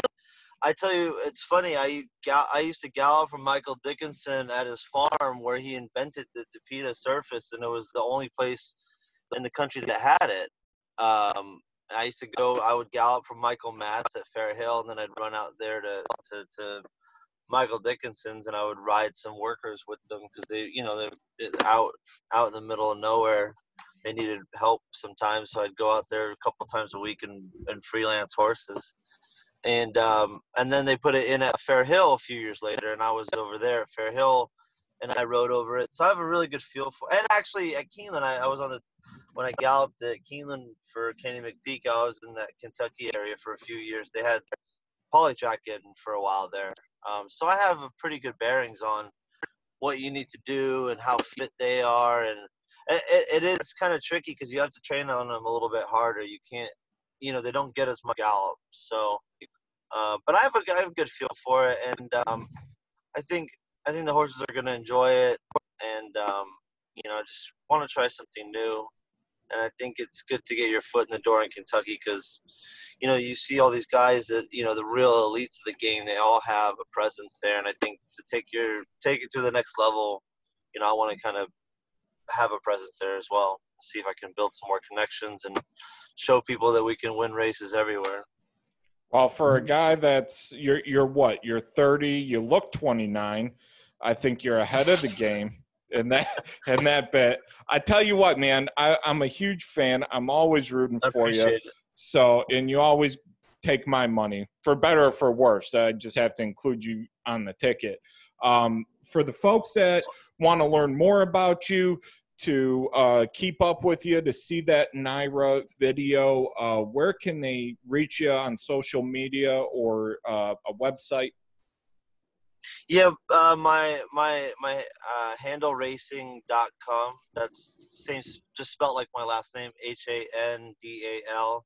i tell you it's funny i gal- i used to gallop from michael dickinson at his farm where he invented the tapeta surface and it was the only place in the country that had it um i used to go i would gallop from michael matz at fair hill and then i'd run out there to to, to michael dickinson's and i would ride some workers with them because they you know they're out out in the middle of nowhere they needed help sometimes, so I'd go out there a couple times a week and, and freelance horses. And um, and then they put it in at Fair Hill a few years later, and I was over there at Fair Hill, and I rode over it. So I have a really good feel for. And actually at Keeneland, I, I was on the when I galloped at Keeneland for Kenny McPeek. I was in that Kentucky area for a few years. They had polytrack in for a while there, um, so I have a pretty good bearings on what you need to do and how fit they are and it, it is kind of tricky because you have to train on them a little bit harder. You can't, you know, they don't get as much gallop. So, uh, but I have a, I have a good feel for it, and um, I think I think the horses are going to enjoy it, and um, you know, I just want to try something new, and I think it's good to get your foot in the door in Kentucky because, you know, you see all these guys that you know the real elites of the game. They all have a presence there, and I think to take your take it to the next level, you know, I want to kind of have a presence there as well. See if I can build some more connections and show people that we can win races everywhere. Well, for a guy that's you're you're what? You're 30. You look 29. I think you're ahead of the game in that in that bit. I tell you what, man. I, I'm a huge fan. I'm always rooting for you. it. So, and you always take my money for better or for worse. I just have to include you on the ticket. Um, for the folks that want to learn more about you, to uh, keep up with you, to see that NYRA video, uh, where can they reach you on social media or uh, a website? Yeah, uh, my my my uh, handalracing.com. That's same, just spelled like my last name, H A N D A L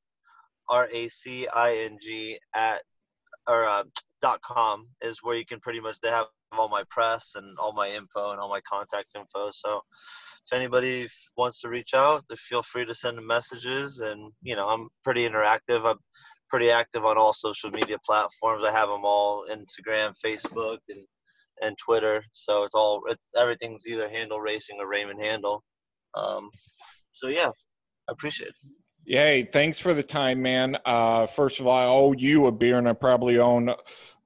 R A C I N G at or uh, dot com is where you can pretty much they have all my press and all my info and all my contact info. So if anybody wants to reach out, feel free to send them messages. And you know, I'm pretty interactive. I'm pretty active on all social media platforms. I have them all Instagram, Facebook, and and Twitter. So it's all it's everything's either Handal Racing or Raymond Handal. Um, so yeah, I appreciate it. Yay, thanks for the time, man. Uh, first of all, I owe you a beer, and I probably own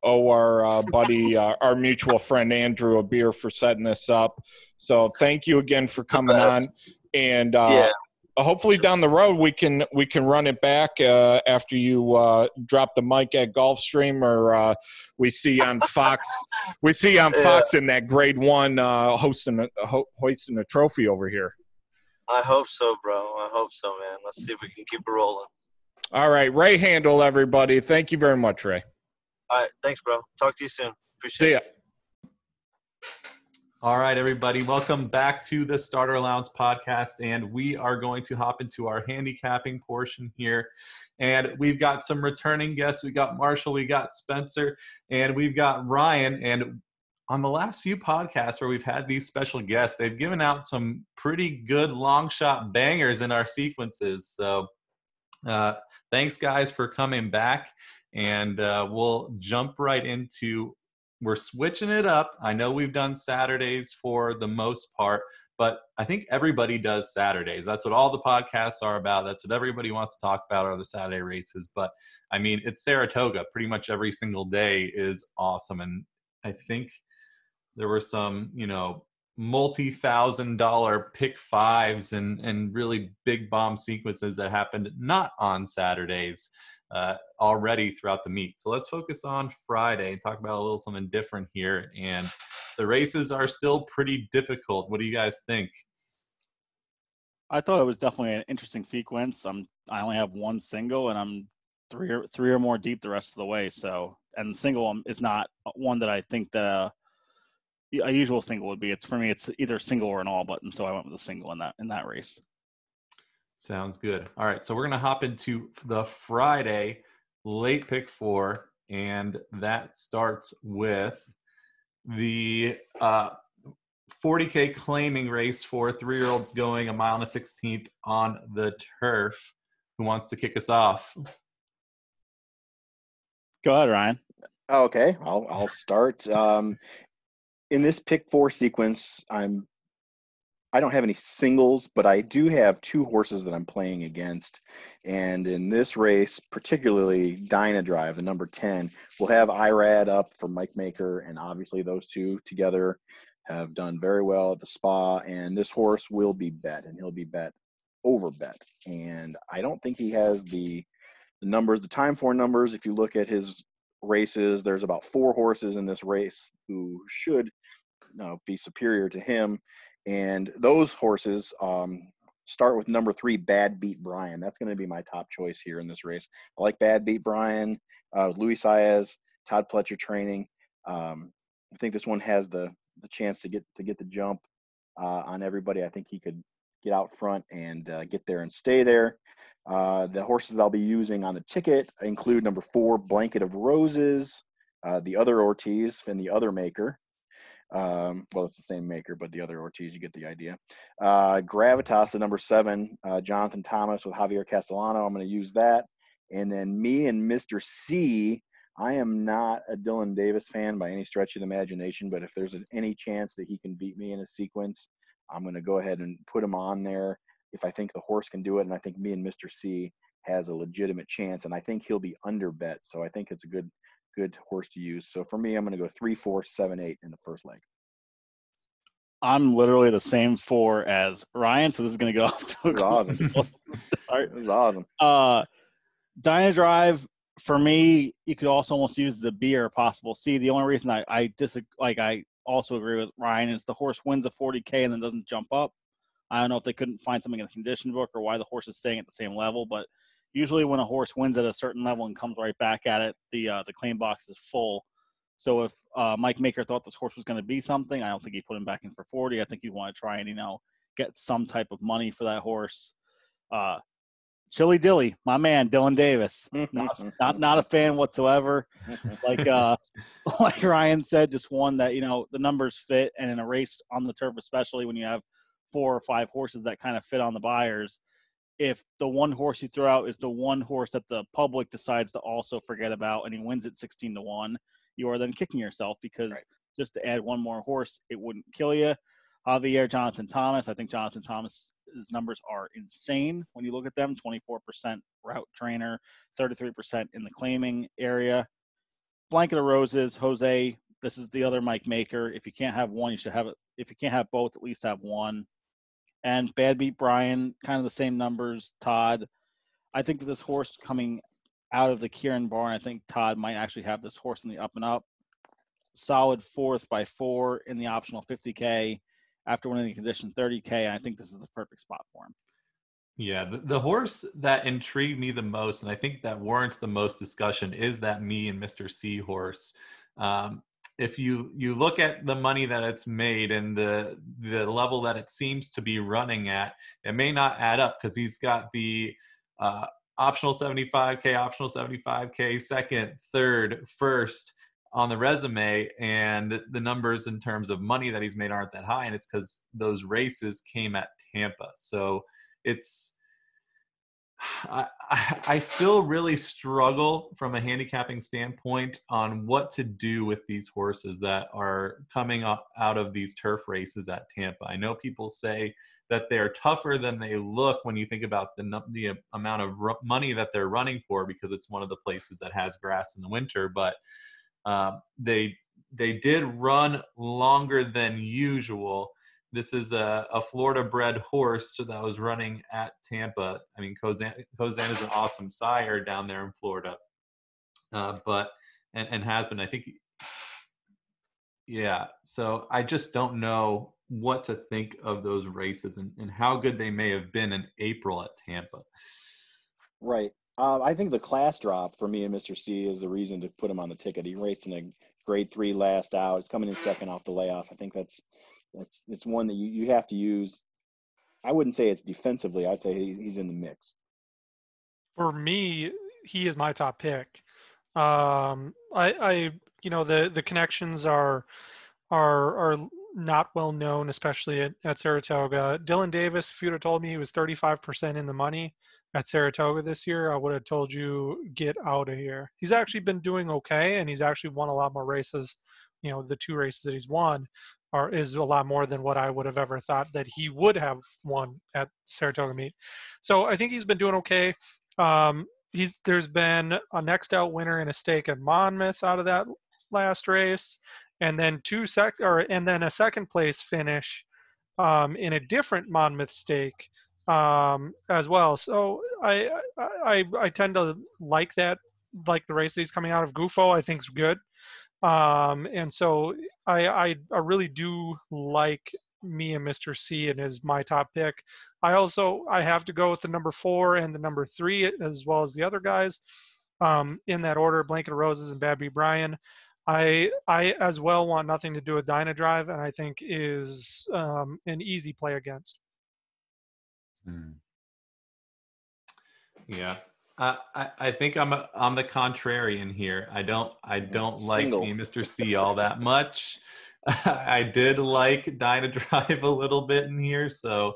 owe our uh, buddy, [laughs] uh, our mutual friend Andrew, a beer for setting this up. So thank you again for coming on, and uh, Yeah. Hopefully down the road we can we can run it back uh, after you uh, drop the mic at Gulfstream, or uh, we see on Fox [laughs] we see on Yeah. Fox in that Grade One uh, hosting a, ho- hoisting a trophy over here. I hope so, bro. I hope so, man. Let's see if we can keep it rolling. All right, Ray Handal, everybody. Thank you very much, Ray. All right, thanks, bro. Talk to you soon. Appreciate See it. All right, everybody, welcome back to the Starter Allowance podcast. And we are going to hop into our handicapping portion here. And we've got some returning guests. We got Marshall, we got Spencer, and we've got Ryan. And on the last few podcasts where we've had these special guests, they've given out some pretty good long shot bangers in our sequences. So uh, thanks, guys, for coming back. And uh, we'll jump right into we're switching it up. I know we've done Saturdays for the most part, but I think everybody does Saturdays. That's what all the podcasts are about. That's what everybody wants to talk about are the Saturday races. But I mean, it's Saratoga. Pretty much every single day is awesome. And I think there were some, you know, multi-thousand dollar pick fives and and really big bomb sequences that happened not on Saturdays uh, already throughout the meet. So let's focus on Friday and talk about a little something different here. And the races are still pretty difficult. What do you guys think? I thought it was definitely an interesting sequence. I'm I only have one single, and I'm three or three or more deep the rest of the way. So, and single is not one that I think that uh, a usual single would be. It's for me, it's either single or an all button. So I went with a single in that in that race. Sounds good. All right, so we're gonna hop into the Friday late pick four, and that starts with the uh, 40k claiming race for three-year-olds going a mile and a sixteenth on the turf. Who wants to kick us off? Go ahead, Ryan. Okay, I'll I'll start. Um, in this pick four sequence, I'm I don't have any singles, but I do have two horses that I'm playing against. And in this race, particularly Dyna Drive, the number 10, we'll have Irad up for Mike Maker, and obviously those two together have done very well at the spa. And this horse will be bet, and he'll be bet over bet. And I don't think he has the the numbers, the time for numbers. If you look at his races, there's about four horses in this race who should you know, be superior to him. And those horses um, start with number three, Bad Beat Brian. That's going to be my top choice here in this race. I like Bad Beat Brian, uh, Luis Saez, Todd Pletcher training. Um, I think this one has the the chance to get to get the jump uh, on everybody. I think he could get out front and uh, get there and stay there. Uh, the horses I'll be using on the ticket include number four, Blanket of Roses, uh, the other Ortiz, and the other maker. Um, well, it's the same maker, but the other Ortiz, you get the idea. Uh, Gravitas, the number seven, uh, Jonathan Thomas with Javier Castellano. I'm going to use that. And then me and Mr. C. I am not a Dylan Davis fan by any stretch of the imagination, but if there's any chance that he can beat me in a sequence, I'm going to go ahead and put him on there if I think the horse can do it. And I think me and Mr. C has a legitimate chance, and I think he'll be under bet. So I think it's a good good horse to use. So for me, I'm going to go three, four, seven, eight in the first leg. I'm literally the same four as Ryan, so this is going to go [laughs] off to a awesome. start. [laughs] This is awesome. Uh, Dyna Drive for me, you could also almost use the B or possible C. The only reason I I disagree, like I also agree with Ryan, is the horse wins a 40k and then doesn't jump up. I don't know if they couldn't find something in the condition book or why the horse is staying at the same level, but usually when a horse wins at a certain level and comes right back at it, the uh, the claim box is full. So if uh, Mike Maker thought this horse was going to be something, I don't think he put him back in for 40. I think he'd want to try and you know get some type of money for that horse. Uh, Chili Dilly, my man Dylan Davis, not, not not a fan whatsoever. Like uh, [laughs] like Ryan said, just one that you know the numbers fit, and in a race on the turf, especially when you have four or five horses that kind of fit on the Beyers, if the one horse you throw out is the one horse that the public decides to also forget about and he wins at 16 to 1 you are then kicking yourself because right. just to add one more horse it wouldn't kill you javier jonathan thomas i think jonathan thomas's numbers are insane when you look at them 24% route trainer 33% in the claiming area. Blanket of roses jose this is the other mike maker. If you can't have one you should have it if you can't have both at least have one and Bad Beat Brian, kind of the same numbers. Todd, I think that this horse coming out of the Kiaran barn, I think Todd might actually have this horse in the up and up. Solid fourth by four in the optional 50K after winning the condition 30K. I think this is the perfect spot for him. Yeah, the, the horse that intrigued me the most, and I think that warrants the most discussion, is that me and Mr. C horse. Um, if you you look at the money that it's made and the the level that it seems to be running at, it may not add up because he's got the uh, optional 75k, optional 75k, second, third, first on the resume, and the numbers in terms of money that he's made aren't that high, and it's because those races came at Tampa. So it's I, I still really struggle from a handicapping standpoint on what to do with these horses that are coming up out of these turf races at Tampa. I know people say that they're tougher than they look when you think about the the amount of money that they're running for because it's one of the places that has grass in the winter, but uh, they they did run longer than usual this is a, a Florida bred horse that was running at Tampa. I mean, Kozan is an awesome sire down there in Florida, uh, but and, and has been. I think, yeah. So I just don't know what to think of those races and, and how good they may have been in April at Tampa. Right. Uh, I think the class drop for me and Mr. C is the reason to put him on the ticket. He raced in a grade three last out. He's coming in second off the layoff. I think that's that's it's one that you, you have to use. I wouldn't say it's defensively. I'd say he's in the mix. For me, he is my top pick. Um, I, I, you know, the the connections are are are not well known, especially at, at Saratoga. Dylan Davis, if you'd have told me he was 35% in the money at Saratoga this year, I would have told you get out of here. He's actually been doing okay, and he's actually won a lot more races. You know, the two races that he's won are is a lot more than what I would have ever thought that he would have won at Saratoga meet. So I think he's been doing okay. Um, he's there's been a next out winner and a stake at Monmouth out of that last race, and then two sec or and then a second place finish um, in a different Monmouth stake um, as well. So I, I I tend to like that like the race that he's coming out of Gufo. I think is good. Um, and so I, I, I really do like me and Mr. C and is my top pick. I also I have to go with the number four and the number three as well as the other guys um, in that order: Blanket of Roses and Bad B Brian. I I as well want nothing to do with Dyna Drive, and I think is um, an easy play against. Hmm. Yeah, I, I think I'm a, I'm the contrarian here. I don't I don't like Single. me, Mr. C, all that much. [laughs] I did like Dynadrive [laughs] a little bit in here, so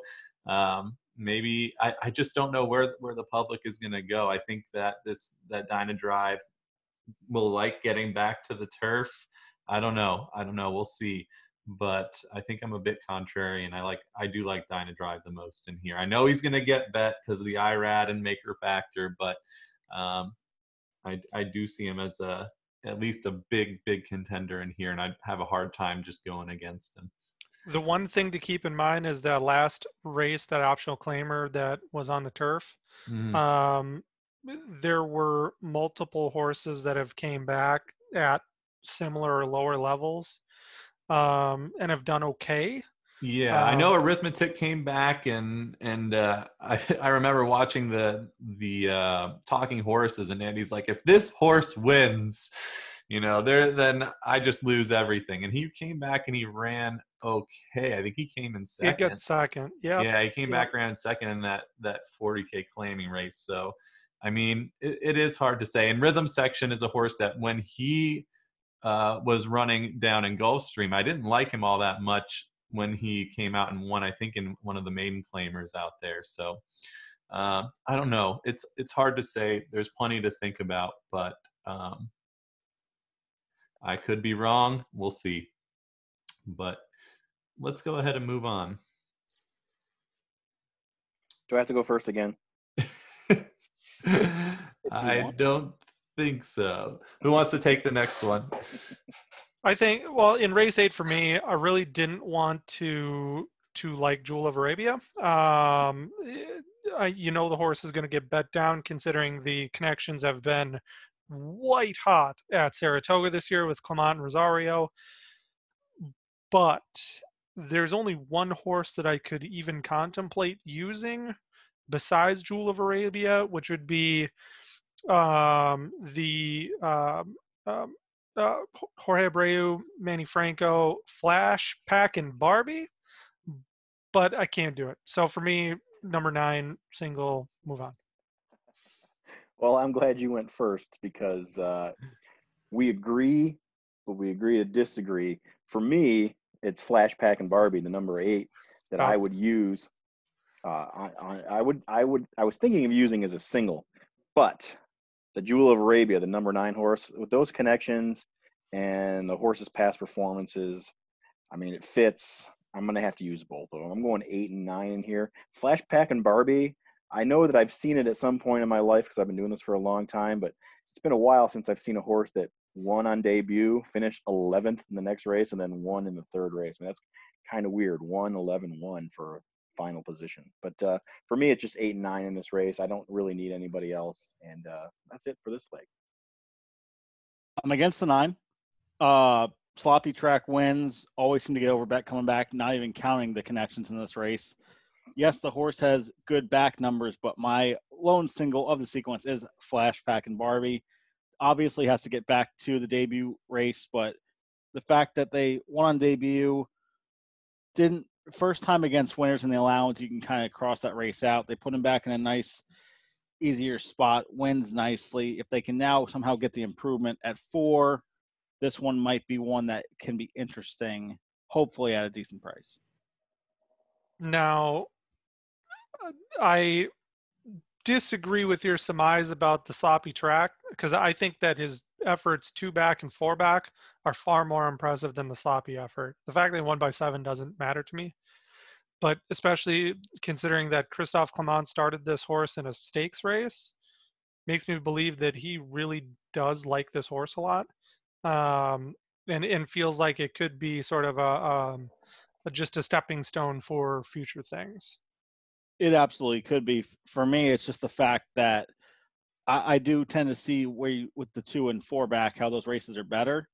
um, maybe I, I just don't know where where the public is going to go. I think that this that Dynadrive will like getting back to the turf. I don't know. I don't know. We'll see. But I think I'm a bit contrary, and I like I do like Dyna Drive the most in here. I know he's going to get bet because of the IRAD and maker factor, but um, I I do see him as a at least a big big contender in here, and I'd have a hard time just going against him. The one thing to keep in mind is that last race, that optional claimer that was on the turf, Mhm. um, there were multiple horses that have came back at similar or lower levels um, and have done okay. Yeah, I know Um, arithmetic came back, and and uh, [laughs] I I remember watching the the uh, talking horses, and Andy's like, if this horse wins, you know, there then I just lose everything. And he came back and he ran okay. I think he came in second. He got second. Yeah. Yeah, he came Yep. back ran second in that that 40k claiming race. So, I mean, it, it is hard to say. And Rhythm Section is a horse that when he uh, was running down in Gulfstream, I didn't like him all that much when he came out and won. I think in one of the maiden claimers out there. So, uh, I don't know. It's it's hard to say. There's plenty to think about, but um, I could be wrong. We'll see. But let's go ahead and move on. Do I have to go first again? [laughs] I don't think so. Who wants to take the next one? [laughs] I think well in race eight for me, I really didn't want to to like Jewel of Arabia. Um, I, you know the horse is going to get bet down considering the connections have been white hot at Saratoga this year with Clement and Rosario. But there's only one horse that I could even contemplate using besides Jewel of Arabia, which would be um, the um, um, uh, Jorge Abreu, Manny Franco, Flash, Pack, and Barbie, but I can't do it. So for me, number nine, single, move on. Well, I'm glad you went first because uh, we agree, but we agree to disagree. For me, it's Flash, Pack, and Barbie, the number eight that I Oh. would use. Uh, I, I, I would, I would, I was thinking of using as a single, but the Jewel of Arabia, the number nine horse, with those connections and the horse's past performances, I mean, it fits. I'm gonna have to use both of them. I'm going eight and nine in here. Flashback and Barbie. I know that I've seen it at some point in my life because I've been doing this for a long time, but it's been a while since I've seen a horse that won on debut, finished 11th in the next race, and then won in the third race. I mean, that's kind of weird. 1 11 1 for final position. But uh, for me, it's just 8 and 9 in this race. I don't really need anybody else. And uh, that's it for this leg. I'm against the nine. Uh, sloppy track wins always seem to get over bet coming back, not even counting the connections in this race. Yes, the horse has good back numbers, but my lone single of the sequence is Flashback and Barbie. Obviously, has to get back to the debut race, but the fact that they won on debut didn't first time against winners in the allowance, you can kind of cross that race out. They put him back in a nice, easier spot, wins nicely. If they can now somehow get the improvement at four, this one might be one that can be interesting, hopefully at a decent price. Now, uh, I disagree with your surmise about the sloppy track because I think that his efforts two back and four back are far more impressive than the sloppy effort. The fact that he won by seven doesn't matter to me, but especially considering that Christophe Clement started this horse in a stakes race, makes me believe that he really does like this horse a lot, um, and and feels like it could be sort of a, um, a just a stepping stone for future things. It absolutely could be. For me, it's just the fact that I, I do tend to see where you, with the two and four back how those races are better.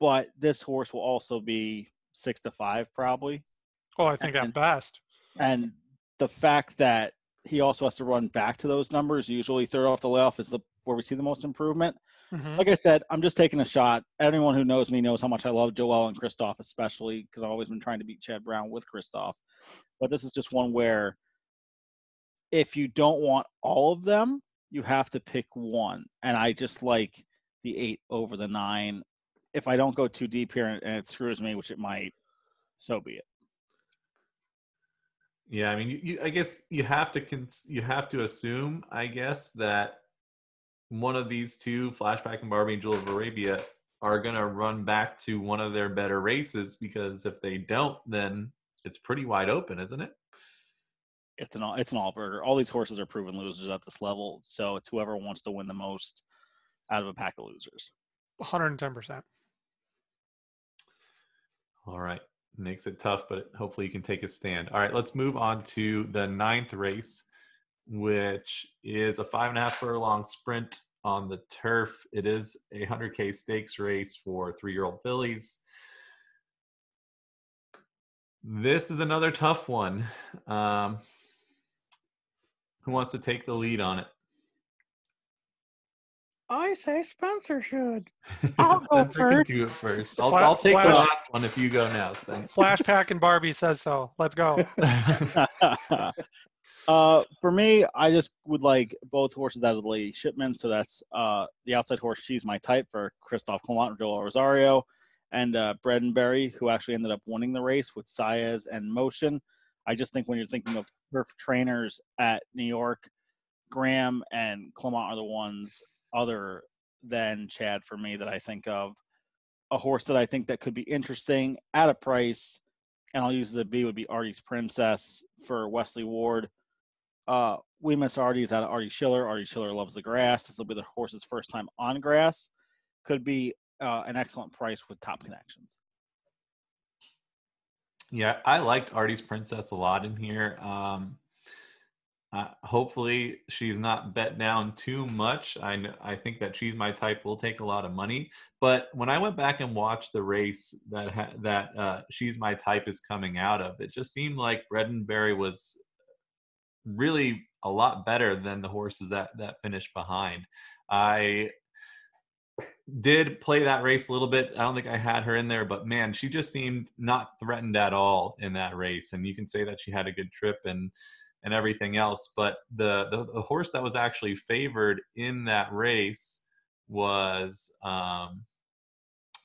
But this horse will also be six to five probably. Oh, I think And- at best. And the fact that he also has to run back to those numbers, usually third off the layoff is the where we see the most improvement. Mhm. Like I said, I'm just taking a shot. Anyone who knows me knows how much I love Joel and Christophe, especially because I've always been trying to beat Chad Brown with Christophe. But this is just one where if you don't want all of them, you have to pick one. And I just like the eight over the nine. If I don't go too deep here and it screws me, which it might, so be it. Yeah, I mean, you, you, I guess you have to cons- you have to assume, I guess, that one of these two, Flashback and Barbie and Jewel of Arabia, are gonna run back to one of their better races because if they don't, then it's pretty wide open, isn't it? It's an all it's an all burger. All these horses are proven losers at this level, so it's whoever wants to win the most out of a pack of losers. 110%. All right. Makes it tough, but hopefully you can take a stand. All right, let's move on to the ninth race, which is a five and a half furlong sprint on the turf. It is a 100K stakes race for three year old fillies. This is another tough one. Um, who wants to take the lead on it? I say Spencer should. [laughs] I'll go Spencer can do it first. I'll, Fla- I'll take the last one if you go now, Spencer. Flashback and Barbie says so. Let's go. [laughs] [laughs] uh, for me, I just would like both horses out of the Lady Shipman. So that's uh, the outside horse, She's My Type for Christophe Clement Joel Rosario, and uh, Bredenberry, who actually ended up winning the race with Saez and Motion. I just think when you're thinking of turf trainers at New York, Graham and Clement are the ones other than Chad for me that I think of. A horse that I think that could be interesting at a price, and I'll use the B would be Artie's Princess for Wesley Ward. Uh, we miss Artie's out of Artie Schiller. Artie Schiller loves the grass. This will be the horse's first time on grass. Could be uh, an excellent price with top connections. Yeah, I liked Artie's Princess a lot in here. Um, uh, hopefully, she's not bet down too much. I I think that she's my type. Will take a lot of money. But when I went back and watched the race that ha- that uh, she's my type is coming out of, it just seemed like Bredenberry was really a lot better than the horses that that finished behind. I did play that race a little bit. I don't think I had her in there, but man, she just seemed not threatened at all in that race. And you can say that she had a good trip and and everything else, but the the, the horse that was actually favored in that race was um,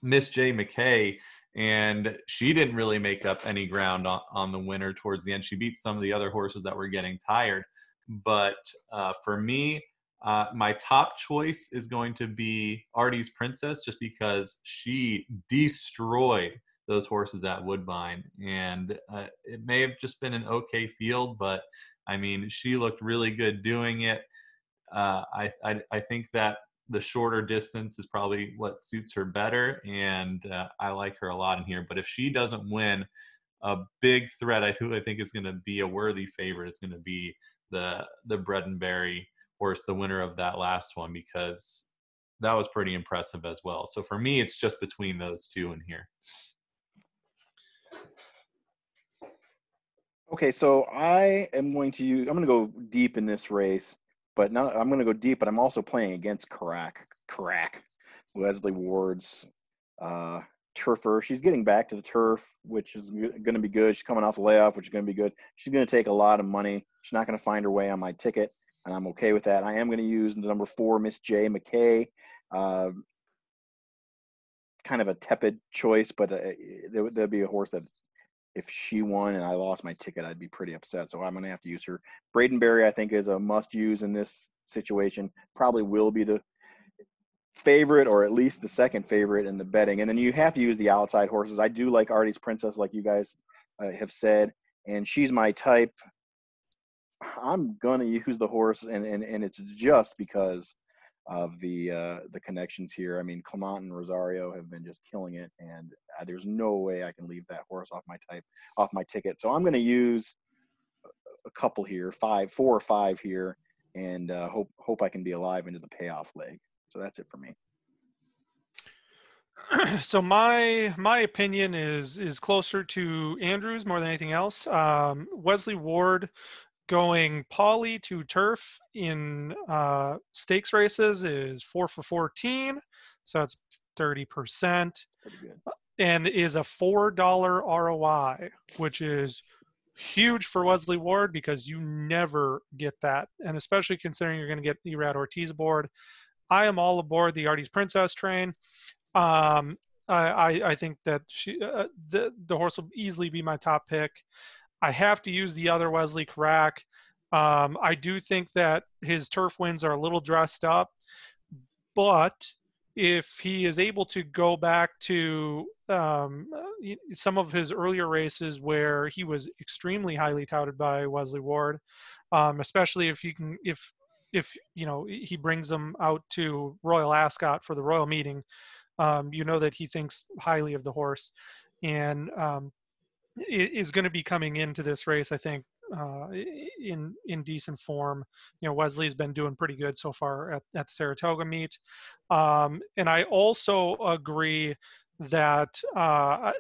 Miss J McKay, and she didn't really make up any ground on, on the winner towards the end. She beat some of the other horses that were getting tired, but uh, for me, uh, my top choice is going to be Artie's Princess, just because she destroyed those horses at Woodbine, and uh, it may have just been an okay field, but I mean, she looked really good doing it. Uh, I, I I think that the shorter distance is probably what suits her better, and uh, I like her a lot in here. But if she doesn't win, a big threat I who I think is going to be a worthy favorite is going to be the the Bredenberry horse, the winner of that last one, because that was pretty impressive as well. So for me, it's just between those two in here. Okay, so I am going to use. I'm going to go deep in this race, but now I'm going to go deep. But I'm also playing against Karak, Karak, Wesley Ward's uh, turfer. She's getting back to the turf, which is going to be good. She's coming off a layoff, which is going to be good. She's going to take a lot of money. She's not going to find her way on my ticket, and I'm okay with that. I am going to use the number four, Miss J McKay. Uh, kind of a tepid choice, but uh, there, would be a horse that if she won and I lost my ticket, I'd be pretty upset. So I'm going to have to use her. Bradenberry, I think, is a must use in this situation. Probably will be the favorite or at least the second favorite in the betting. And then you have to use the outside horses. I do like Artie's Princess, like you guys uh, have said, and she's my type. I'm gonna use the horse, and and, and it's just because of the uh, the connections here. I mean, Clement and Rosario have been just killing it, and uh, there's no way I can leave that horse off my type off my ticket. So I'm going to use a couple here, five, four or five here, and uh, hope hope I can be alive into the payoff leg. So that's it for me. [clears throat] so my my opinion is is closer to Andrews more than anything else. Um, Wesley Ward going poly to turf in uh, stakes races is four for 14, so that's 30%, and is a four dollar ROI, which is huge for Wesley Ward because you never get that, and especially considering you're going to get Irad Ortiz aboard. I am all aboard the Artie's Princess train. Um, I, I, think that she, uh, the the horse will easily be my top pick. I have to use the other Wesley Karak. Um, I do think that his turf wins are a little dressed up, but if he is able to go back to um, some of his earlier races where he was extremely highly touted by Wesley Ward, um, especially if he can, if if you know he brings them out to Royal Ascot for the royal meeting, um, you know that he thinks highly of the horse, and um, is going to be coming into this race. I think uh, in in decent form. You know, Wesley's been doing pretty good so far at, at the Saratoga meet, um, and I also agree that uh,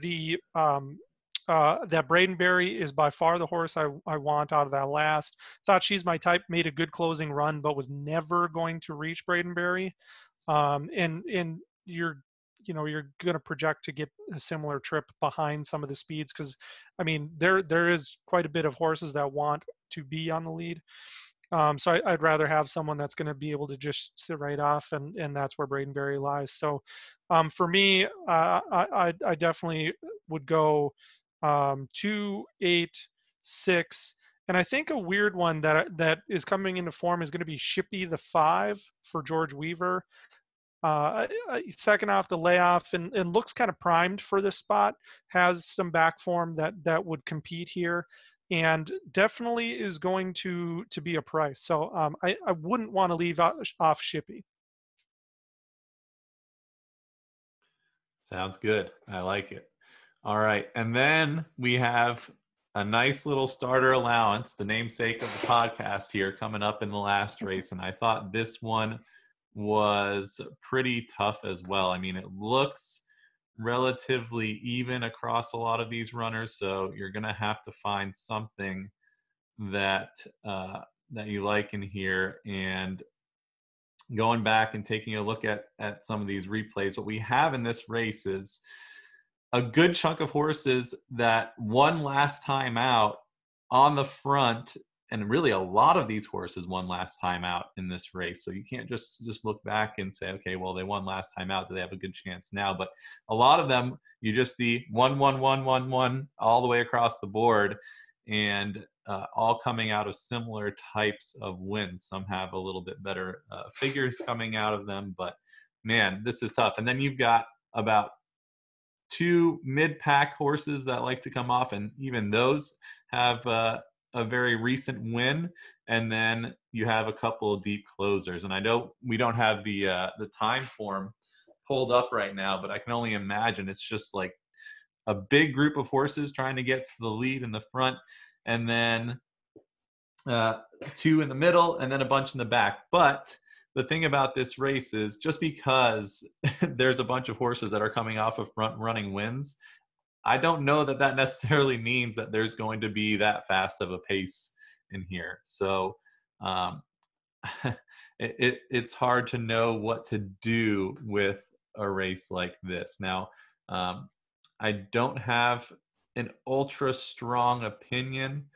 the um, uh, that Bradenberry is by far the horse I, I want out of that last. Thought she's my type, made a good closing run, but was never going to reach Bradenberry. Um, and and you're you know you're going to project to get a similar trip behind some of the speeds because I mean there there is quite a bit of horses that want to be on the lead. Um, so I, would rather have someone that's going to be able to just sit right off, and and that's where Bradenberry lies. So um, for me, uh, I I definitely would go um, two, eight, six, and I think a weird one that that is coming into form is going to be Shippy the five for George Weaver. Uh, second off the layoff and, and looks kind of primed for this spot. Has some back form that that would compete here, and definitely is going to to be a price. So um, I I wouldn't want to leave off, off Shippy. Sounds good. I like it. All right. And then we have a nice little starter allowance, the namesake of the podcast here, coming up in the last race. And I thought this one was pretty tough as well. I mean, it looks relatively even across a lot of these runners, so you're going to have to find something that uh, that you like in here. And going back and taking a look at at some of these replays, what we have in this race is a good chunk of horses that one last time out on the front and really a lot of these horses won last time out in this race. So you can't just just look back and say okay well they won last time out. Do they have a good chance now? But a lot of them you just see one one one one one all the way across the board and uh, all coming out of similar types of wins. Some have a little bit better uh, figures coming out of them but man this is tough. And then you've got about two mid pack horses that like to come off, and even those have uh, a very recent win, and then you have a couple of deep closers. And I know we don't have the uh, the Timeform pulled up right now, but I can only imagine it's just like a big group of horses trying to get to the lead in the front, and then uh, two in the middle, and then a bunch in the back. But the thing about this race is just because [laughs] there's a bunch of horses that are coming off of front running wins, I don't know that that necessarily means that there's going to be that fast of a pace in here. So um, [laughs] it, it, it's hard to know what to do with a race like this. Now, um, I don't have an ultra strong opinion.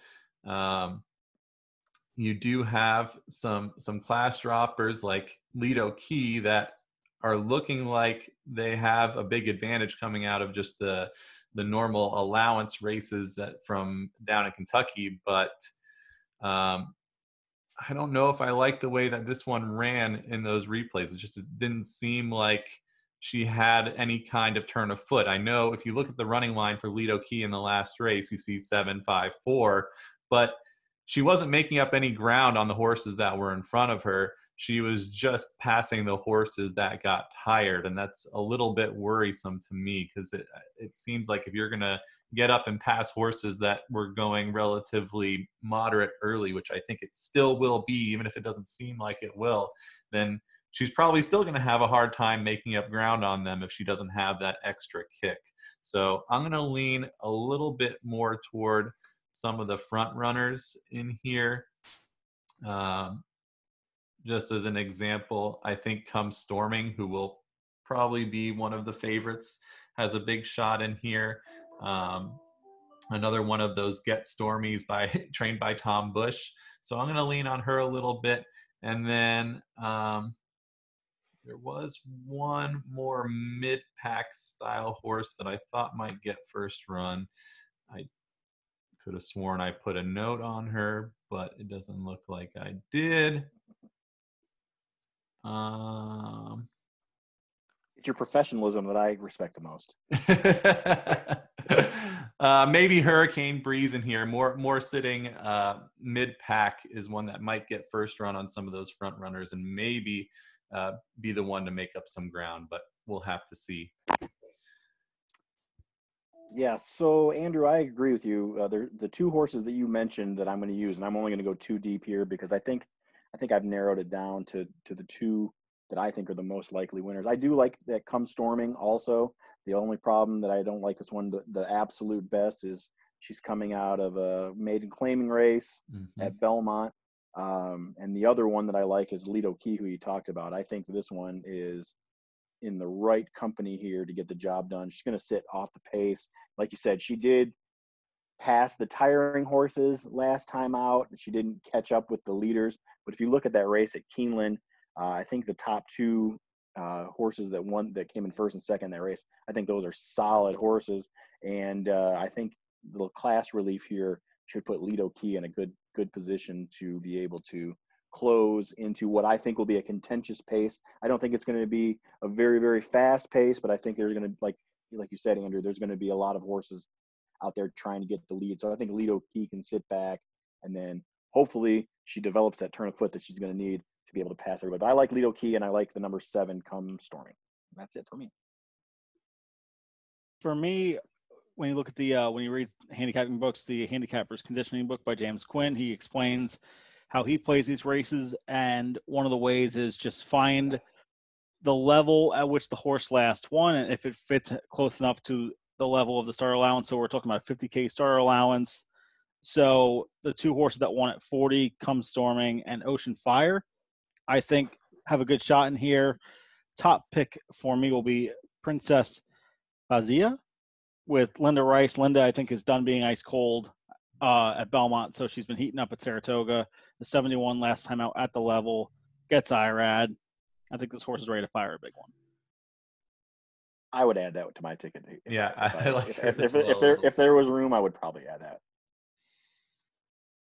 Um, you do have some some class droppers like Lido Key that are looking like they have a big advantage coming out of just the the normal allowance races from down in Kentucky, but um, I don't know if I like the way that this one ran in those replays. It just didn't seem like she had any kind of turn of foot. I know if you look at the running line for Lido Key in the last race, you see seven, five, four, but she wasn't making up any ground on the horses that were in front of her. She was just passing the horses that got tired, and that's a little bit worrisome to me because it it seems like if you're gonna get up and pass horses that were going relatively moderate early, which I think it still will be, even if it doesn't seem like it will, then she's probably still going to have a hard time making up ground on them if she doesn't have that extra kick. So I'm going to lean a little bit more toward some of the front runners in here. Um, just as an example, I think Come Storming, who will probably be one of the favorites, has a big shot in here. Um, another one of those Get Stormies by [laughs] trained by Tom Bush. So I'm going to lean on her a little bit. And then um, there was one more mid pack style horse that I thought might get first run. I could have sworn I put a note on her, but it doesn't look like I did. Um, it's your professionalism that I respect the most. [laughs] uh, maybe Hurricane Breeze in here, more more sitting uh, mid pack is one that might get first run on some of those front runners, and maybe uh, be the one to make up some ground. But we'll have to see. Yeah, so Andrew, I agree with you. Uh, the two horses that you mentioned that I'm going to use, and I'm only going to go too deep here because I think I think I've narrowed it down to to the two that I think are the most likely winners. I do like that come storming also. The only problem that I don't like this one, the, the absolute best is she's coming out of a maiden claiming race mm-hmm. at Belmont. Um, and the other one that I like is Lido Key, who you talked about. I think this one is in the right company here to get the job done. She's going to sit off the pace. Like you said, she did pass the tiring horses last time out. She didn't catch up with the leaders. But if you look at that race at Keeneland, uh, I think the top two uh, horses that won that came in first and second in that race, I think those are solid horses. And uh, I think the class relief here should put Lido Key in a good good position to be able to close into what I think will be a contentious pace. I don't think it's going to be a very very fast pace, but I think there's going to like like you said, Andrew, there's going to be a lot of horses out there trying to get the lead. So I think Lido Key can sit back and then hopefully she develops that turn of foot that she's going to need to be able to pass everybody. But I like Lido Key and I like the number seven come storming. That's it for me. For me, when you look at the uh, when you read handicapping books, the handicappers conditioning book by James Quinn, he explains how he plays these races, and one of the ways is just find the level at which the horse last won, and if it fits close enough to the level of the starter allowance. So we're talking about a 50k starter allowance. So the two horses that won at 40, Come Storming and Ocean Fire, I think have a good shot in here. Top pick for me will be Princess Azia with Linda Rice. Linda, I think, is done being ice cold uh, at Belmont, so she's been heating up at Saratoga. The 71 last time out at the level gets IRAD. I think this horse is ready to fire a big one. I would add that to my ticket. If yeah, I, if I, [laughs] like if, if, if, if, there if there was room, I would probably add that.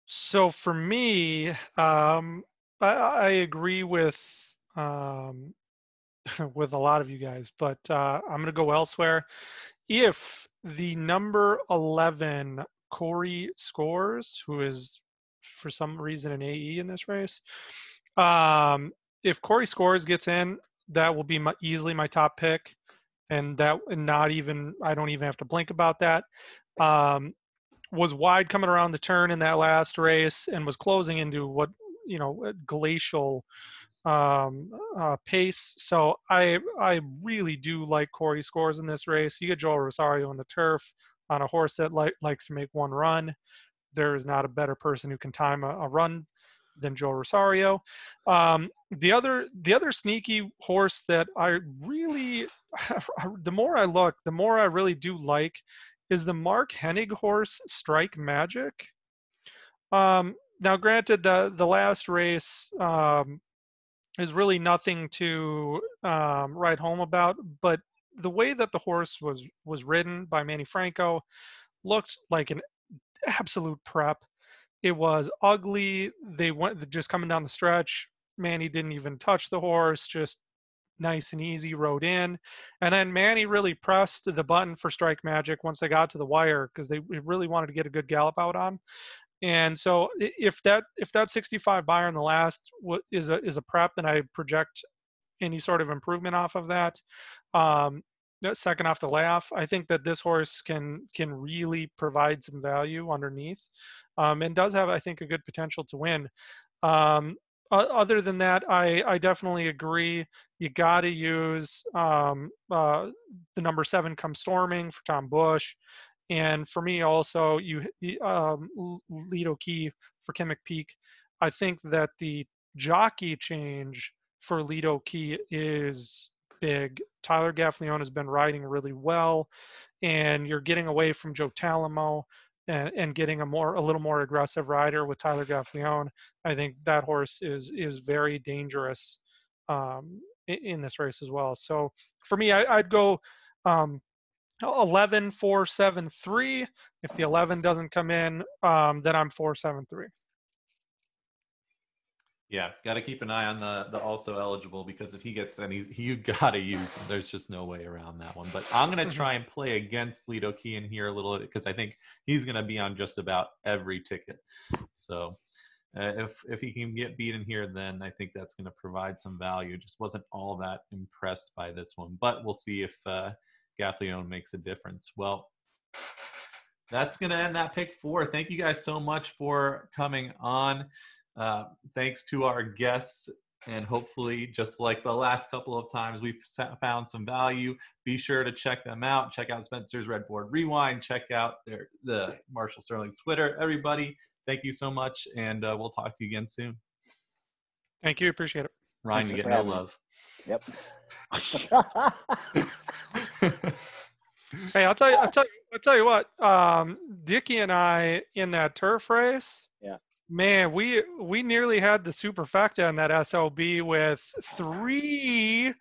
So for me, um, I, I agree with um, [laughs] with a lot of you guys, but uh, I'm going to go elsewhere. If the number 11 Corey Scores, who is for some reason an AE in this race. Um, if Corey Scores gets in, that will be my, easily my top pick, and that and not even I don't even have to blink about that. Um, was wide coming around the turn in that last race and was closing into what you know glacial um, uh, pace. So I I really do like Corey scores in this race. You get Joel Rosario on the turf on a horse that li- likes to make one run. There is not a better person who can time a, a run than Joel Rosario. Um, the other the other sneaky horse that I really [laughs] the more I look, the more I really do like is the Mark Hennig horse Strike Magic. Um, now, granted, the the last race um, is really nothing to um, write home about, but the way that the horse was was ridden by Manny Franco looked like an absolute prep. It was ugly. They went just coming down the stretch. Manny didn't even touch the horse, just nice and easy, rode in. And then Manny really pressed the button for Strike Magic once they got to the wire because they really wanted to get a good gallop out on. And so if that if that 65 Beyer in the last is a is a prep, then I project any sort of improvement off of that. Um, second off the laugh, I think that this horse can can really provide some value underneath, um, and does have I think a good potential to win. Um, other than that, I, I definitely agree. You got to use um, uh, the number seven come storming for Tom Bush. And for me, also, you um, Lido Key for Ken McPeek. I think that the jockey change for Lido Key is big. Tyler Gaffalione has been riding really well, and you're getting away from Joe Talamo and, and getting a more a little more aggressive rider with Tyler Gaffalione. I think that horse is is very dangerous um, in, in, this race as well. So for me, I, would go um, 11 4 7 3 if the 11 doesn't come in um, then i'm 4 7 3 yeah got to keep an eye on the the also eligible because if he gets any you got to use him there's just no way around that one but i'm going to try and [laughs] play against lido key in here a little bit because i think he's going to be on just about every ticket so uh, if if he can get beaten here, then I think that's going to provide some value. Just wasn't all that impressed by this one, but we'll see if uh, makes a difference. Well, that's going to end that pick four. Thank you guys so much for coming on. Uh, thanks to our guests. And hopefully, just like the last couple of times, we've found some value. Be sure to check them out. Check out Spencer's Red Board Rewind. Check out their, the Marshall Sterling's Twitter. Everybody, thank you so much. And uh, we'll talk to you again soon. Thank you. Appreciate it. Ryan, you get no love. Yep. hey, I'll tell you, I'll [laughs] tell you, I'll tell you what. Um, Dickie and I in that turf race. Yeah. Man, we we nearly had the superfecta in that SLB with three